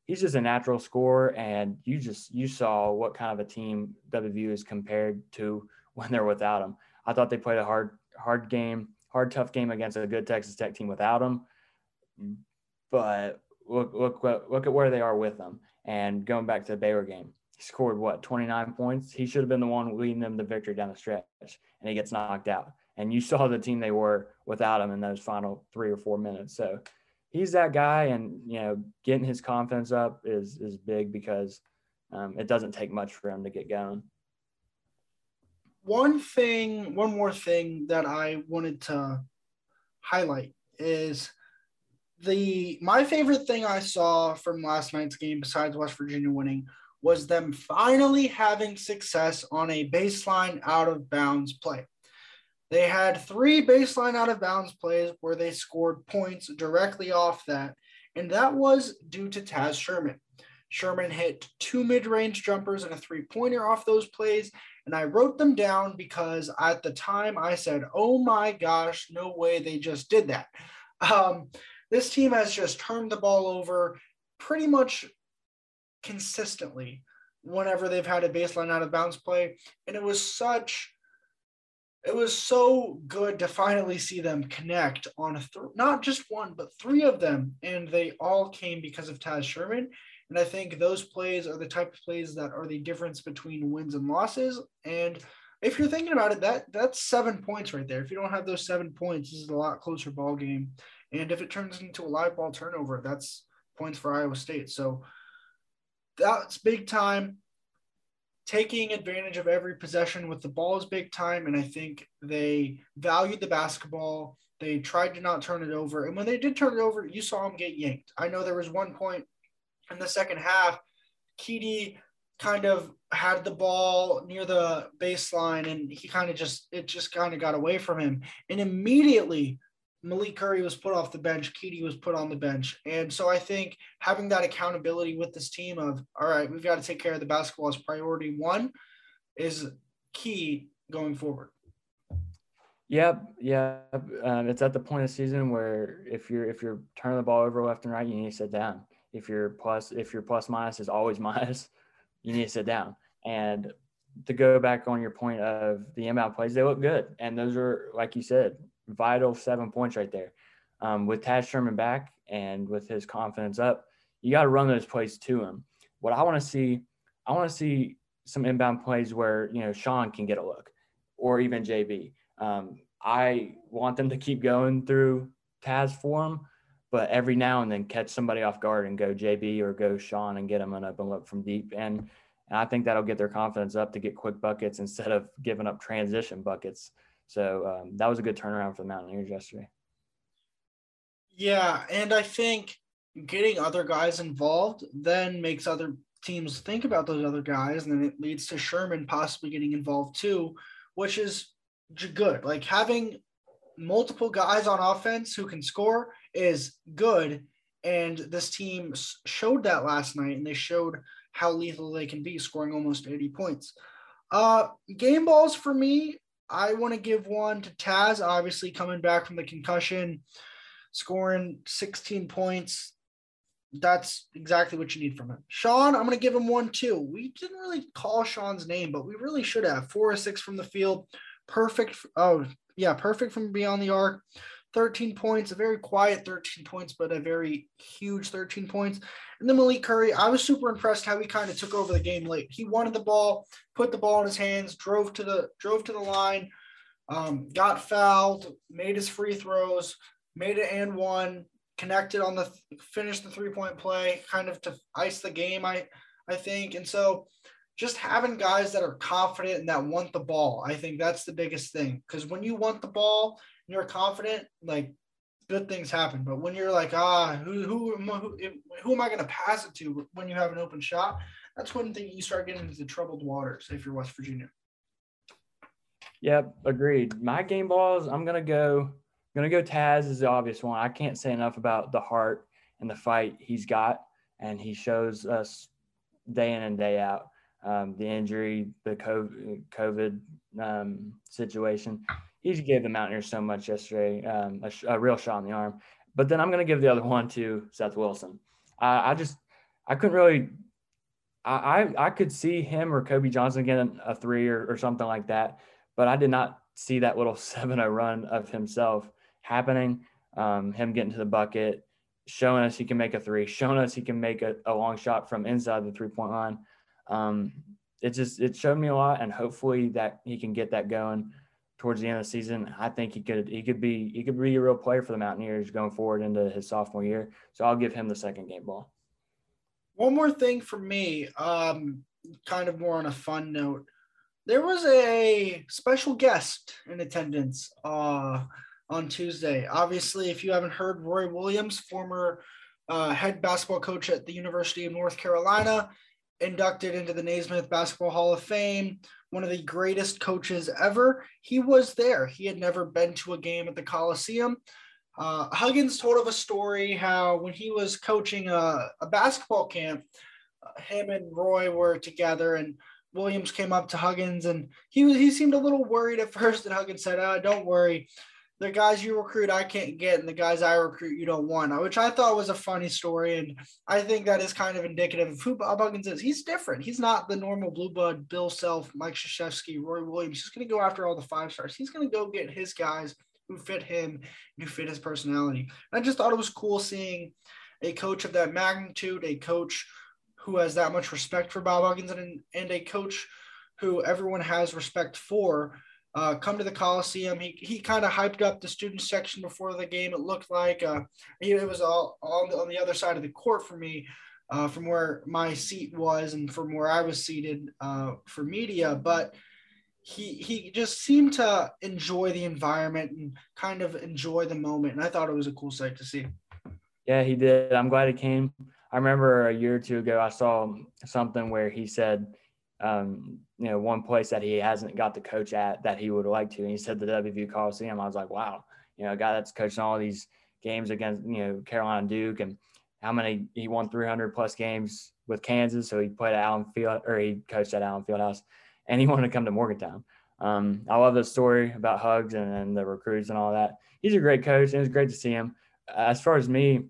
He's just a natural scorer, and you just you saw what kind of a team WVU is compared to when they're without him. I thought they played a hard hard game, hard tough game against a good Texas Tech team without him. But look look look at where they are with them. And going back to the Baylor game, he scored what 29 points. He should have been the one leading them to victory down the stretch, and he gets knocked out. And you saw the team they were without him in those final three or four minutes. So he's that guy, and you know, getting his confidence up is is big because um, it doesn't take much for him to get going one thing, one more thing that I wanted to highlight is the my favorite thing I saw from last night's game, besides West Virginia winning, was them finally having success on a baseline out of bounds play. They had three baseline out of bounds plays where they scored points directly off that, and that was due to Taz Sherman. Sherman hit two mid range jumpers and a three pointer off those plays. And I wrote them down because at the time I said, oh my gosh, no way they just did that. Um, this team has just turned the ball over pretty much consistently whenever they've had a baseline out of bounds play. And it was such it was so good to finally see them connect on th- not just one but three of them. And they all came because of taz sherman. And i think those plays are the type of plays that are the difference between wins and losses. And if you're thinking about it that that's seven points right there. If you don't have those seven points this is a lot closer ball game and if it turns into a live ball turnover that's points for iowa state so that's big time taking advantage of every possession with the ball is big time. And I think they valued the basketball. They tried to not turn it over. And when they did turn it over, you saw them get yanked. I know there was one point in the second half, Keedy kind of had the ball near the baseline and he kind of just, it just kind of got away from him. And immediately Malik Curry was put off the bench, Keedy was put on the bench. And so I think having that accountability with this team of, all right, we've got to take care of the basketball as priority one is key going forward. Yep, yeah. Um, it's at the point of season where if you're if you're turning the ball over left and right, you need to sit down. If you're plus if your plus minus is always minus, you need to sit down. And to go back on your point of the inbound plays, they look good, and those are like you said, vital seven points right there. Um, with Taz Sherman back and with his confidence up, you got to run those plays to him. What I want to see, I want to see some inbound plays where you know Sean can get a look, or even JB. Um, I want them to keep going through Taz for him, but every now and then catch somebody off guard and go JB or go Sean and get them an open look from deep. And, and I think that'll get their confidence up to get quick buckets instead of giving up transition buckets. So um, that was a good turnaround for the Mountaineers yesterday. Yeah, and I think getting other guys involved then makes other teams think about those other guys, and then it leads to Sherman possibly getting involved too, which is good. Like having multiple guys on offense who can score is good, and this team showed that last night, and they showed how lethal they can be, scoring almost 80 points. Uh, game balls for me, I want to give one to Taz, obviously coming back from the concussion, scoring 16 points. That's exactly what you need from him. Sean, I'm going to give him one too. We didn't really call Sean's name, but we really should have. Four or six from the field. Perfect. Oh, yeah, perfect from beyond the arc. 13 points, a very quiet 13 points, but a very huge 13 points. And then Malik Curry, I was super impressed how he kind of took over the game late. He wanted the ball, put the ball in his hands, drove to the drove to the line, um, got fouled, made his free throws, made it and one, connected on the finished the three point play, kind of to ice the game. I I think, and so just having guys that are confident and that want the ball, I think that's the biggest thing. Because when you want the ball you're confident, like good things happen. But when you're like, ah, who who who, who am I going to pass it to when you have an open shot? That's when you start getting into troubled waters if you're West Virginia. Yep, agreed. My game balls, I'm gonna go. gonna go. Taz is the obvious one. I can't say enough about the heart and the fight he's got, and he shows us day in and day out. Um, the injury, the COVID, COVID um, situation he gave the Mountaineers so much yesterday, um, a, a, real shot in the arm. But then I'm going to give the other one to Seth Wilson. Uh, I just, I couldn't really, I, I, I could see him or Kobe Johnson getting a three or, or something like that, but I did not see that little 7-0 run of himself happening. Um, him getting to the bucket, showing us he can make a three, showing us he can make a, a long shot from inside the three point line. Um, it just it showed me a lot, and hopefully that he can get that going towards the end of the season, I think he could he could be he could be a real player for the Mountaineers going forward into his sophomore year. So I'll give him the second game ball. One more thing for me, um, kind of more on a fun note. There was a special guest in attendance uh, on Tuesday. Obviously, if you haven't heard, Roy Williams, former uh, head basketball coach at the University of North Carolina, inducted into the Naismith Basketball Hall of Fame, one of the greatest coaches ever. He was there. He had never been to a game at the Coliseum. Uh, Huggins told of a story how when he was coaching a, a basketball camp, him and Roy were together, and Williams came up to Huggins, and he was he seemed a little worried at first, and Huggins said, oh, "Don't worry, the guys you recruit I can't get, and the guys I recruit you don't want," which I thought was a funny story, and I think that is kind of indicative of who Bob Huggins is. He's different. He's not the normal blue blood Bill Self, Mike Krzyzewski, Roy Williams. He's going to go after all the five stars. He's going to go get his guys who fit him, who fit his personality. And I just thought it was cool seeing a coach of that magnitude, a coach who has that much respect for Bob Huggins, and, and a coach who everyone has respect for. Uh, come to the Coliseum. He, he kind of hyped up the student section before the game. It looked like uh, it was all on the, on the other side of the court for me, uh, from where my seat was and from where I was seated uh, for media. But he he just seemed to enjoy the environment and kind of enjoy the moment. And I thought it was a cool sight to see. Yeah, he did. I'm glad he came. I remember a year or two ago, I saw something where he said, um, you know, one place that he hasn't got the coach at that he would like to. And he said the WVU Coliseum. I was like, wow, you know, a guy that's coaching all these games against, you know, Carolina Duke and how many he won 300 plus games with Kansas. So he played at Allen Field or he coached at Allen Fieldhouse and he wanted to come to Morgantown. Um, I love the story about Hugs and, and, the recruits and all that. He's a great coach and it was great to see him. As far as me,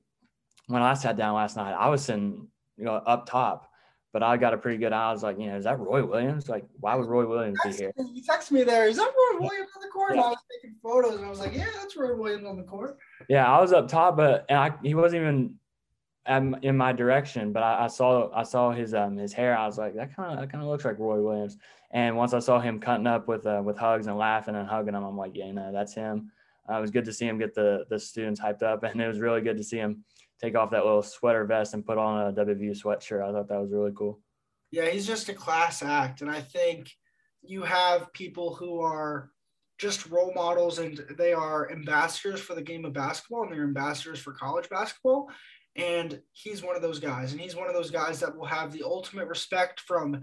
when I sat down last night, I was sitting, you know, up top, but I got a pretty good eye. I was like, you know, is that Roy Williams? Like, why would Roy Williams be here? He texted me there. Is that Roy Williams on the court? Yeah. I was taking photos and I was like, yeah, that's Roy Williams on the court. Yeah, I was up top, but and I, he wasn't even in my direction, but I, I, saw I saw his um his hair. I was like, that kind of that kind of looks like Roy Williams. And once I saw him cutting up with uh, with hugs and laughing and hugging him, I'm like, yeah, no, that's him. Uh, it was good to see him get the the students hyped up, and it was really good to see him take off that little sweater vest and put on a WVU sweatshirt. I thought that was really cool. Yeah, he's just a class act, and I think you have people who are just role models and they are ambassadors for the game of basketball and they're ambassadors for college basketball. And he's one of those guys, and he's one of those guys that will have the ultimate respect from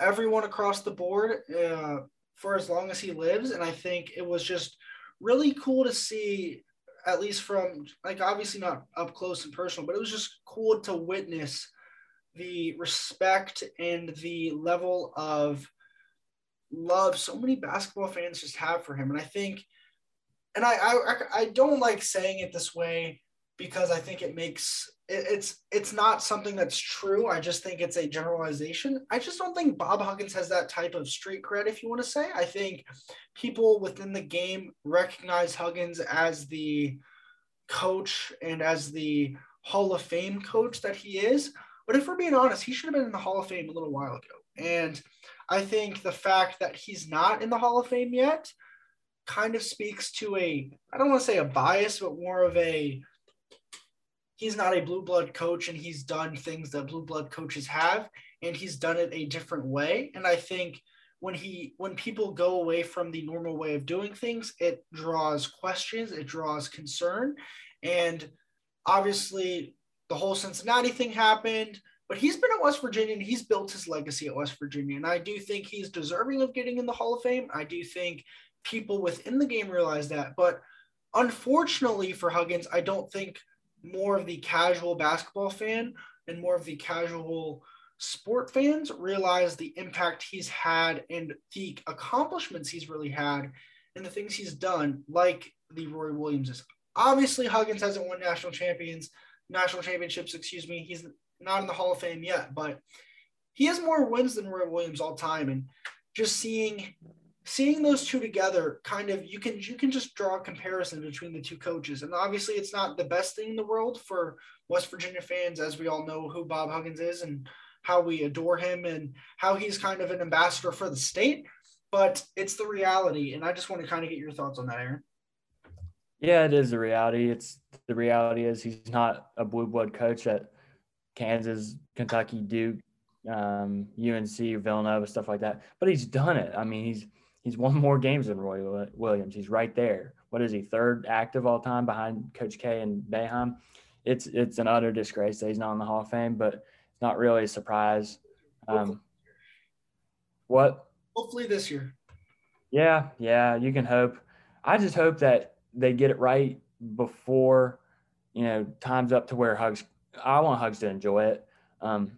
everyone across the board uh, for as long as he lives. And I think it was just really cool to see at least from like obviously not up close and personal, but it was just cool to witness the respect and the level of love so many basketball fans just have for him. And I think, and I I, I don't like saying it this way because I think it makes it's it's not something that's true. I just think it's a generalization. I just don't think Bob Huggins has that type of street cred, if you want to say. I think people within the game recognize Huggins as the coach and as the Hall of Fame coach that he is. But if we're being honest, he should have been in the Hall of Fame a little while ago. And I think the fact that he's not in the Hall of Fame yet kind of speaks to a, I don't want to say a bias, but more of a he's not a blue blood coach and he's done things that blue blood coaches have and he's done it a different way. And i think when he when people go away from the normal way of doing things it draws questions it draws concern. And obviously the whole cincinnati thing happened but he's been at west virginia and he's built his legacy at west virginia. And i do think he's deserving of getting in the hall of fame. I do think people within the game realize that but unfortunately for huggins i don't think more of the casual basketball fan and more of the casual sport fans realize the impact he's had and the accomplishments he's really had and the things he's done, like the Roy Williamses. Obviously, Huggins hasn't won national champions, national championships, excuse me. He's not in the Hall of Fame yet, but he has more wins than Roy Williams all time. And just seeing seeing those two together kind of you can you can just draw a comparison between the two coaches. And obviously it's not the best thing in the world for west virginia fans as we all know who bob huggins is and how we adore him and how he's kind of an ambassador for the state. But it's the reality. And i just want to kind of get your thoughts on that aaron. Yeah it is the reality. It's the reality is he's not a blue blood coach at kansas kentucky duke um, unc villanova stuff like that. But he's done it. I mean he's He's won more games than Roy Williams. He's right there. What is he? Third active all time behind Coach K and Boeheim. It's it's an utter disgrace that he's not in the Hall of Fame, but it's not really a surprise. Um, what? Hopefully this year. Yeah, yeah, you can hope. I just hope that they get it right before, you know, time's up to where Hugs. I want Hugs to enjoy it. Um,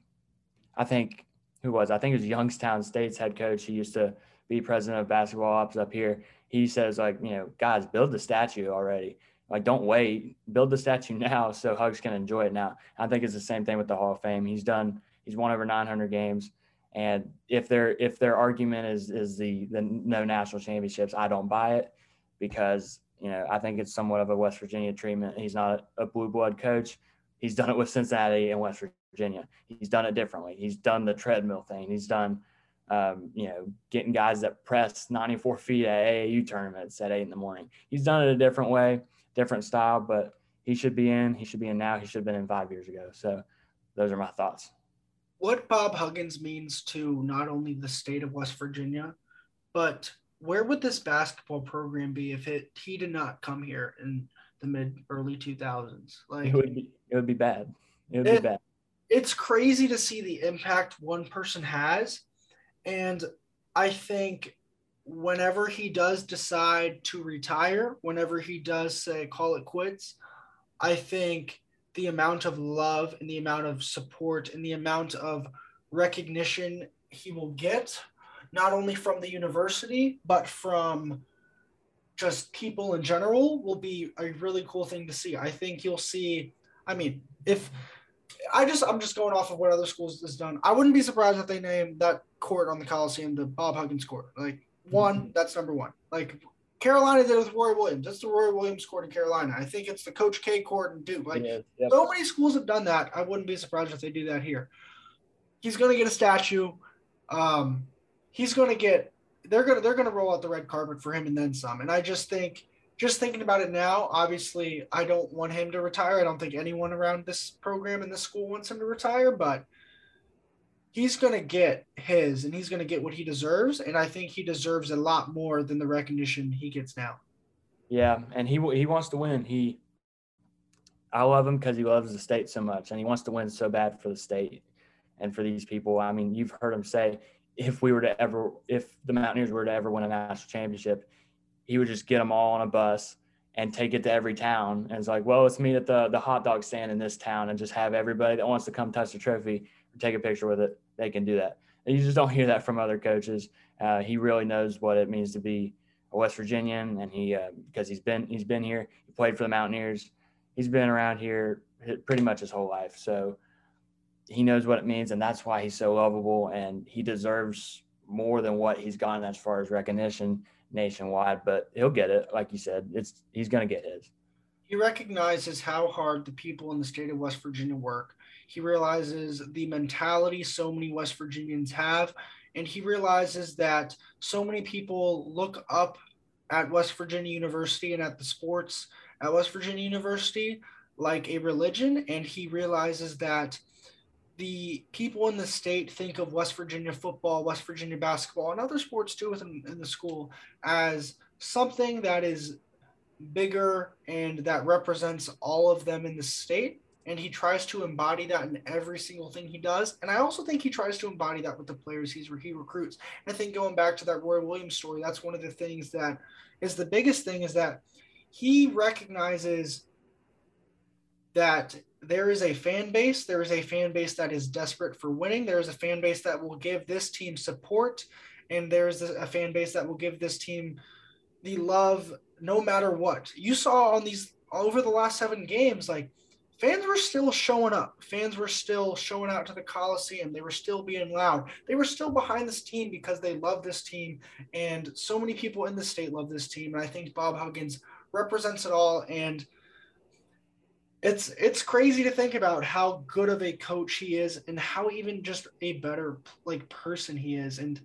I think who was I think it was Youngstown State's head coach. He used to be president of basketball ops up here. He says like, you know, guys, build the statue already. Like, don't wait. Build the statue now so Hugs can enjoy it now. I think it's the same thing with the Hall of Fame. He's done. He's won over 900 games. And if their if their argument is is the the no national championships, I don't buy it because you know I think it's somewhat of a West Virginia treatment. He's not a blue blood coach. He's done it with Cincinnati and West Virginia. He's done it differently. He's done the treadmill thing. He's done um, you know getting guys that press 94 feet at AAU tournaments at eight in the morning. He's done it a different way, different style, but he should be in. He should be in now. He should have been in five years ago. So those are my thoughts what Bob Huggins means to not only the state of West Virginia, but where would this basketball program be if it he did not come here in the mid early 2000s? Like it would be it would be bad. It would it, be bad. It's crazy to see the impact one person has and I think whenever he does decide to retire, whenever he does say call it quits, I think the amount of love and the amount of support and the amount of recognition he will get, not only from the university, but from just people in general, will be a really cool thing to see. I think you'll see, I mean, if I just, I'm just going off of what other schools has done. I wouldn't be surprised if they name that court on the Coliseum the Bob Huggins court. Like, one, mm-hmm. that's number one. Like, Carolina did with Roy Williams. That's the Roy Williams court in Carolina. I think it's the Coach K court in Duke. Like yeah, yep. so many schools have done that. I wouldn't be surprised if they do that here. He's going to get a statue. Um, he's going to get. They're going to they're going to roll out the red carpet for him and then some. And I just think, just thinking about it now, obviously I don't want him to retire. I don't think anyone around this program and this school wants him to retire, but he's going to get his and he's going to get what he deserves and i think he deserves a lot more than the recognition he gets now. Yeah and he he wants to win. He i love him because he loves the state so much and he wants to win so bad for the state and for these people. I mean you've heard him say if we were to ever if the mountaineers were to ever win a national championship he would just get them all on a bus and take it to every town. And it's like well let's meet at the the hot dog stand in this town and just have everybody that wants to come touch the trophy take a picture with it, they can do that. And you just don't hear that from other coaches. Uh, he really knows what it means to be a West Virginian, and he uh, because he's been he's been here. He played for the Mountaineers. He's been around here pretty much his whole life, so he knows what it means, and that's why he's so lovable, and he deserves more than what he's gotten as far as recognition nationwide. But he'll get it, like you said. It's he's going to get his. He recognizes how hard the people in the state of West Virginia work he realizes the mentality so many West Virginians have, and he realizes that so many people look up at West Virginia University and at the sports at West Virginia University like a religion, and he realizes that the people in the state think of West Virginia football, West Virginia basketball, and other sports too within in the school as something that is bigger and that represents all of them in the state and he tries to embody that in every single thing he does. And I also think he tries to embody that with the players he's he recruits. And I think going back to that Roy Williams story, that's one of the things that is the biggest thing is that he recognizes that there is a fan base. There is a fan base that is desperate for winning. There is a fan base that will give this team support, and there is a fan base that will give this team the love no matter what. You saw on these over the last seven games, like fans were still showing up. Fans were still showing out to the Coliseum. They were still being loud. They were still behind this team because they love this team. And so many people in the state love this team. And I think Bob Huggins represents it all. And it's it's crazy to think about how good of a coach he is and how even just a better like person he is and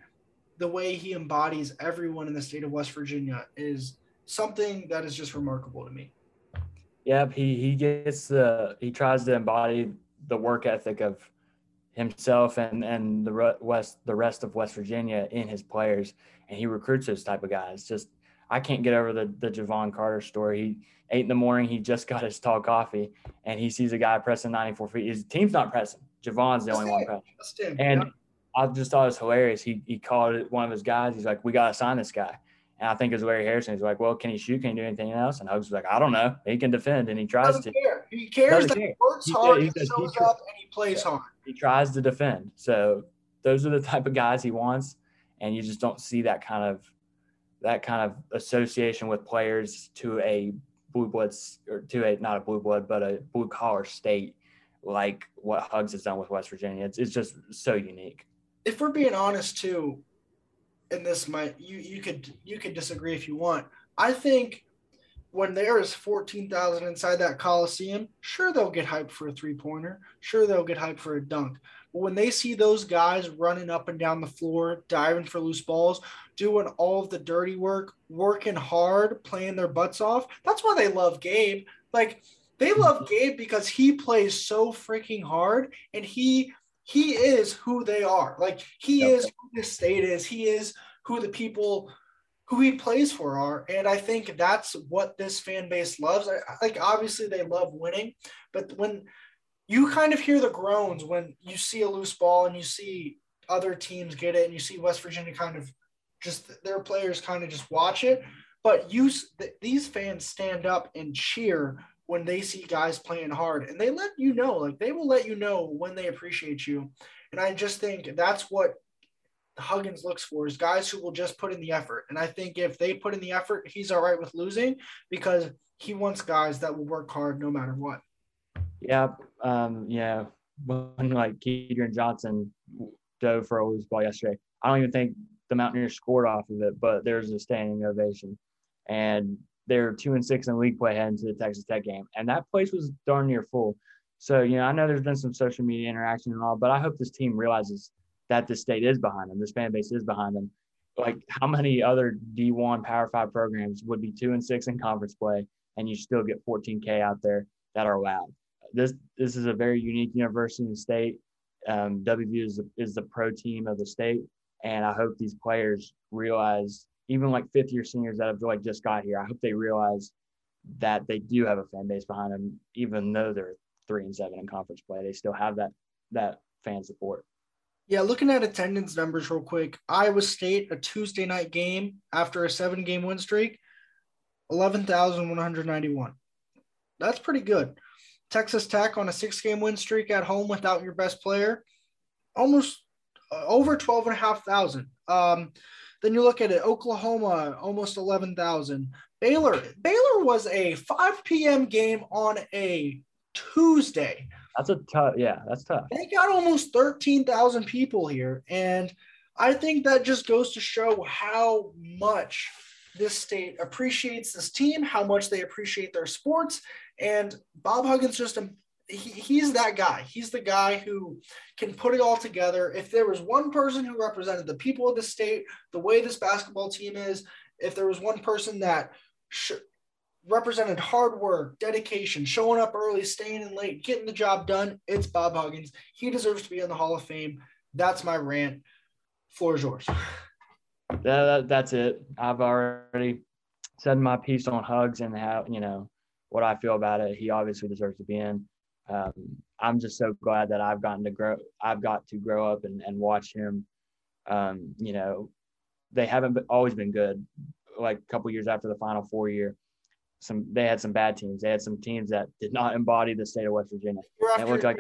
the way he embodies everyone in the state of West Virginia is something that is just remarkable to me. Yep, he he gets the he tries to embody the work ethic of himself and and the west the rest of West Virginia in his players, and he recruits those type of guys. Just I can't get over the the Jevon Carter story. He eight in the morning, he just got his tall coffee, and he sees a guy pressing 94 feet. His team's not pressing. Jevon's the only one pressing. And I just thought it was hilarious. He he called one of his guys. He's like, "We got to sign this guy," And I think it was Larry Harrison. He's like, well, can he shoot? Can he do anything else? And Hugs was like, I don't know. He can defend, and he tries to. care. He cares that care. he works He hard, he, he he shows up, and he plays hard. He tries to defend. So those are the type of guys he wants, and you just don't see that kind of that kind of association with players to a blue bloods or to a not a blue blood but a blue collar state like what Hugs has done with West Virginia. It's it's just so unique. if we're being honest too, and this might you you could you could disagree if you want. I think when there is fourteen thousand inside that coliseum, sure they'll get hyped for a three pointer, sure they'll get hyped for a dunk. But when they see those guys running up and down the floor, diving for loose balls, doing all of the dirty work, working hard, playing their butts off, that's why they love Gabe. Like they love Gabe because he plays so freaking hard and he he is who they are. Like he Yep. is who this state is. He is who the people who he plays for are. And I think that's what this fan base loves. I, like obviously they love winning, but when you kind of hear the groans when you see a loose ball and you see other teams get it and you see West Virginia kind of just their players kind of just watch it, but you th- these fans stand up and cheer when they see guys playing hard and they let you know like they will let you know when they appreciate you. And i just think that's what huggins looks for is guys who will just put in the effort. And i think if they put in the effort he's all right with losing because he wants guys that will work hard no matter what. Yeah, um, yeah. When like Kedrian Johnson dove for a loose ball yesterday, I don't even think the Mountaineers scored off of it, but there's a standing ovation, and they're two and six in league play heading to the Texas Tech game, and that place was darn near full. So you know, I know there's been some social media interaction and all, but I hope this team realizes that the state is behind them, this fan base is behind them. Like how many other D1 Power Five programs would be two and six in conference play, and you still get 14K out there that are loud this this is a very unique university in the state. Um, WVU is is the pro team of the state, and I hope these players realize, even like fifth year seniors that have like just got here, I hope they realize that they do have a fan base behind them, even though they're three and seven in conference play. They still have that that fan support. yeah looking at attendance numbers real quick iowa state a tuesday night game after a seven game win streak 11191 that's pretty good Texas Tech on a six game win streak at home without your best player, almost uh, over 12,500. Um, then you look at it, Oklahoma, almost 11,000. Baylor, Baylor was a 5 p.m. game on a Tuesday. That's a tough. Yeah, that's tough. They got almost 13,000 people here. And I think that just goes to show how much this state appreciates this team, how much they appreciate their sports. And Bob Huggins just a he, he's that guy. He's the guy who can put it all together. If there was one person who represented the people of the state, the way this basketball team is, if there was one person that sh- represented hard work, dedication, showing up early, staying in late, getting the job done, it's Bob Huggins. He deserves to be in the Hall of Fame. That's my rant. Floor is yours. That, that, that's it. I've already said my piece on Hugs and how you know what I feel about it. He obviously deserves to be in. Um, I'm just so glad that I've gotten to grow. I've got to grow up and, and watch him. Um, you know, they haven't been, always been good. Like a couple years after the Final Four year, some they had some bad teams. They had some teams that did not embody the state of West Virginia. It looked like-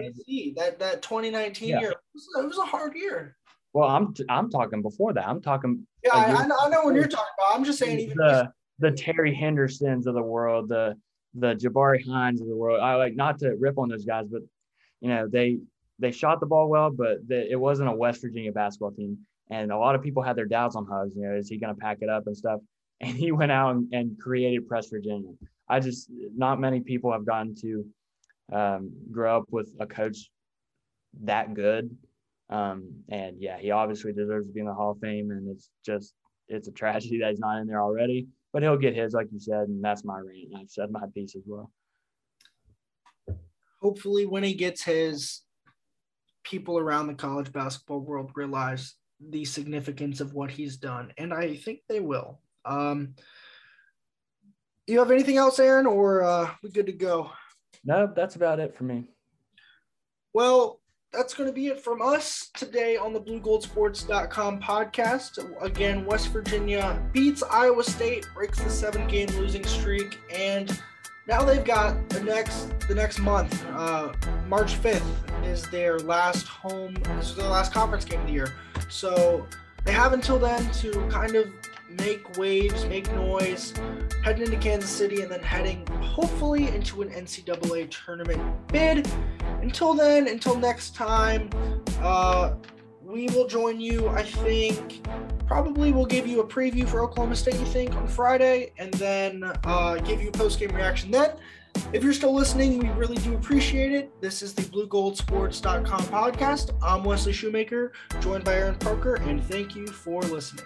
that that 2019 Yeah. year, it was, it was a hard year. Well, I'm I'm talking before that. I'm talking Yeah, I, I know, I know what you're talking about. I'm just saying, even the the Terry Hendersons of the world, the the Jabarie Hinds of the world. I like not to rip on those guys, but you know they they shot the ball well, but the, it wasn't a West Virginia basketball team, and a lot of people had their doubts on Hugs. You know, is he going to pack it up and stuff? And he went out and, and created Press Virginia. I just not many people have gotten to um, grow up with a coach that good. Um, and yeah, he obviously deserves to be in the Hall of Fame, and it's just it's a tragedy that he's not in there already. But he'll get his, like you said, and that's my rant. I've said my piece as well. hopefully when he gets his people around the college basketball world realize the significance of what he's done and i think they will um you have anything else aaron or uh we good to go No, that's about it for me. well that's going to be it from us today on the bluegoldsports.com podcast. Again, West Virginia beats Iowa State, breaks the seven game losing streak, and now they've got the next the next month. Uh, March 5th is their last home, this is their last conference game of the year. So they have until then to kind of make waves, make noise, heading into Kansas City, and then heading hopefully into an NCAA tournament bid. Until then, until next time, uh, we will join you. I think probably we'll give you a preview for Oklahoma State. You think on Friday, and then uh, give you a post game reaction then. If you're still listening, we really do appreciate it. This is the BlueGoldSports.com podcast. I'm Wesley Shoemaker, joined by Aaron Parker, and thank you for listening.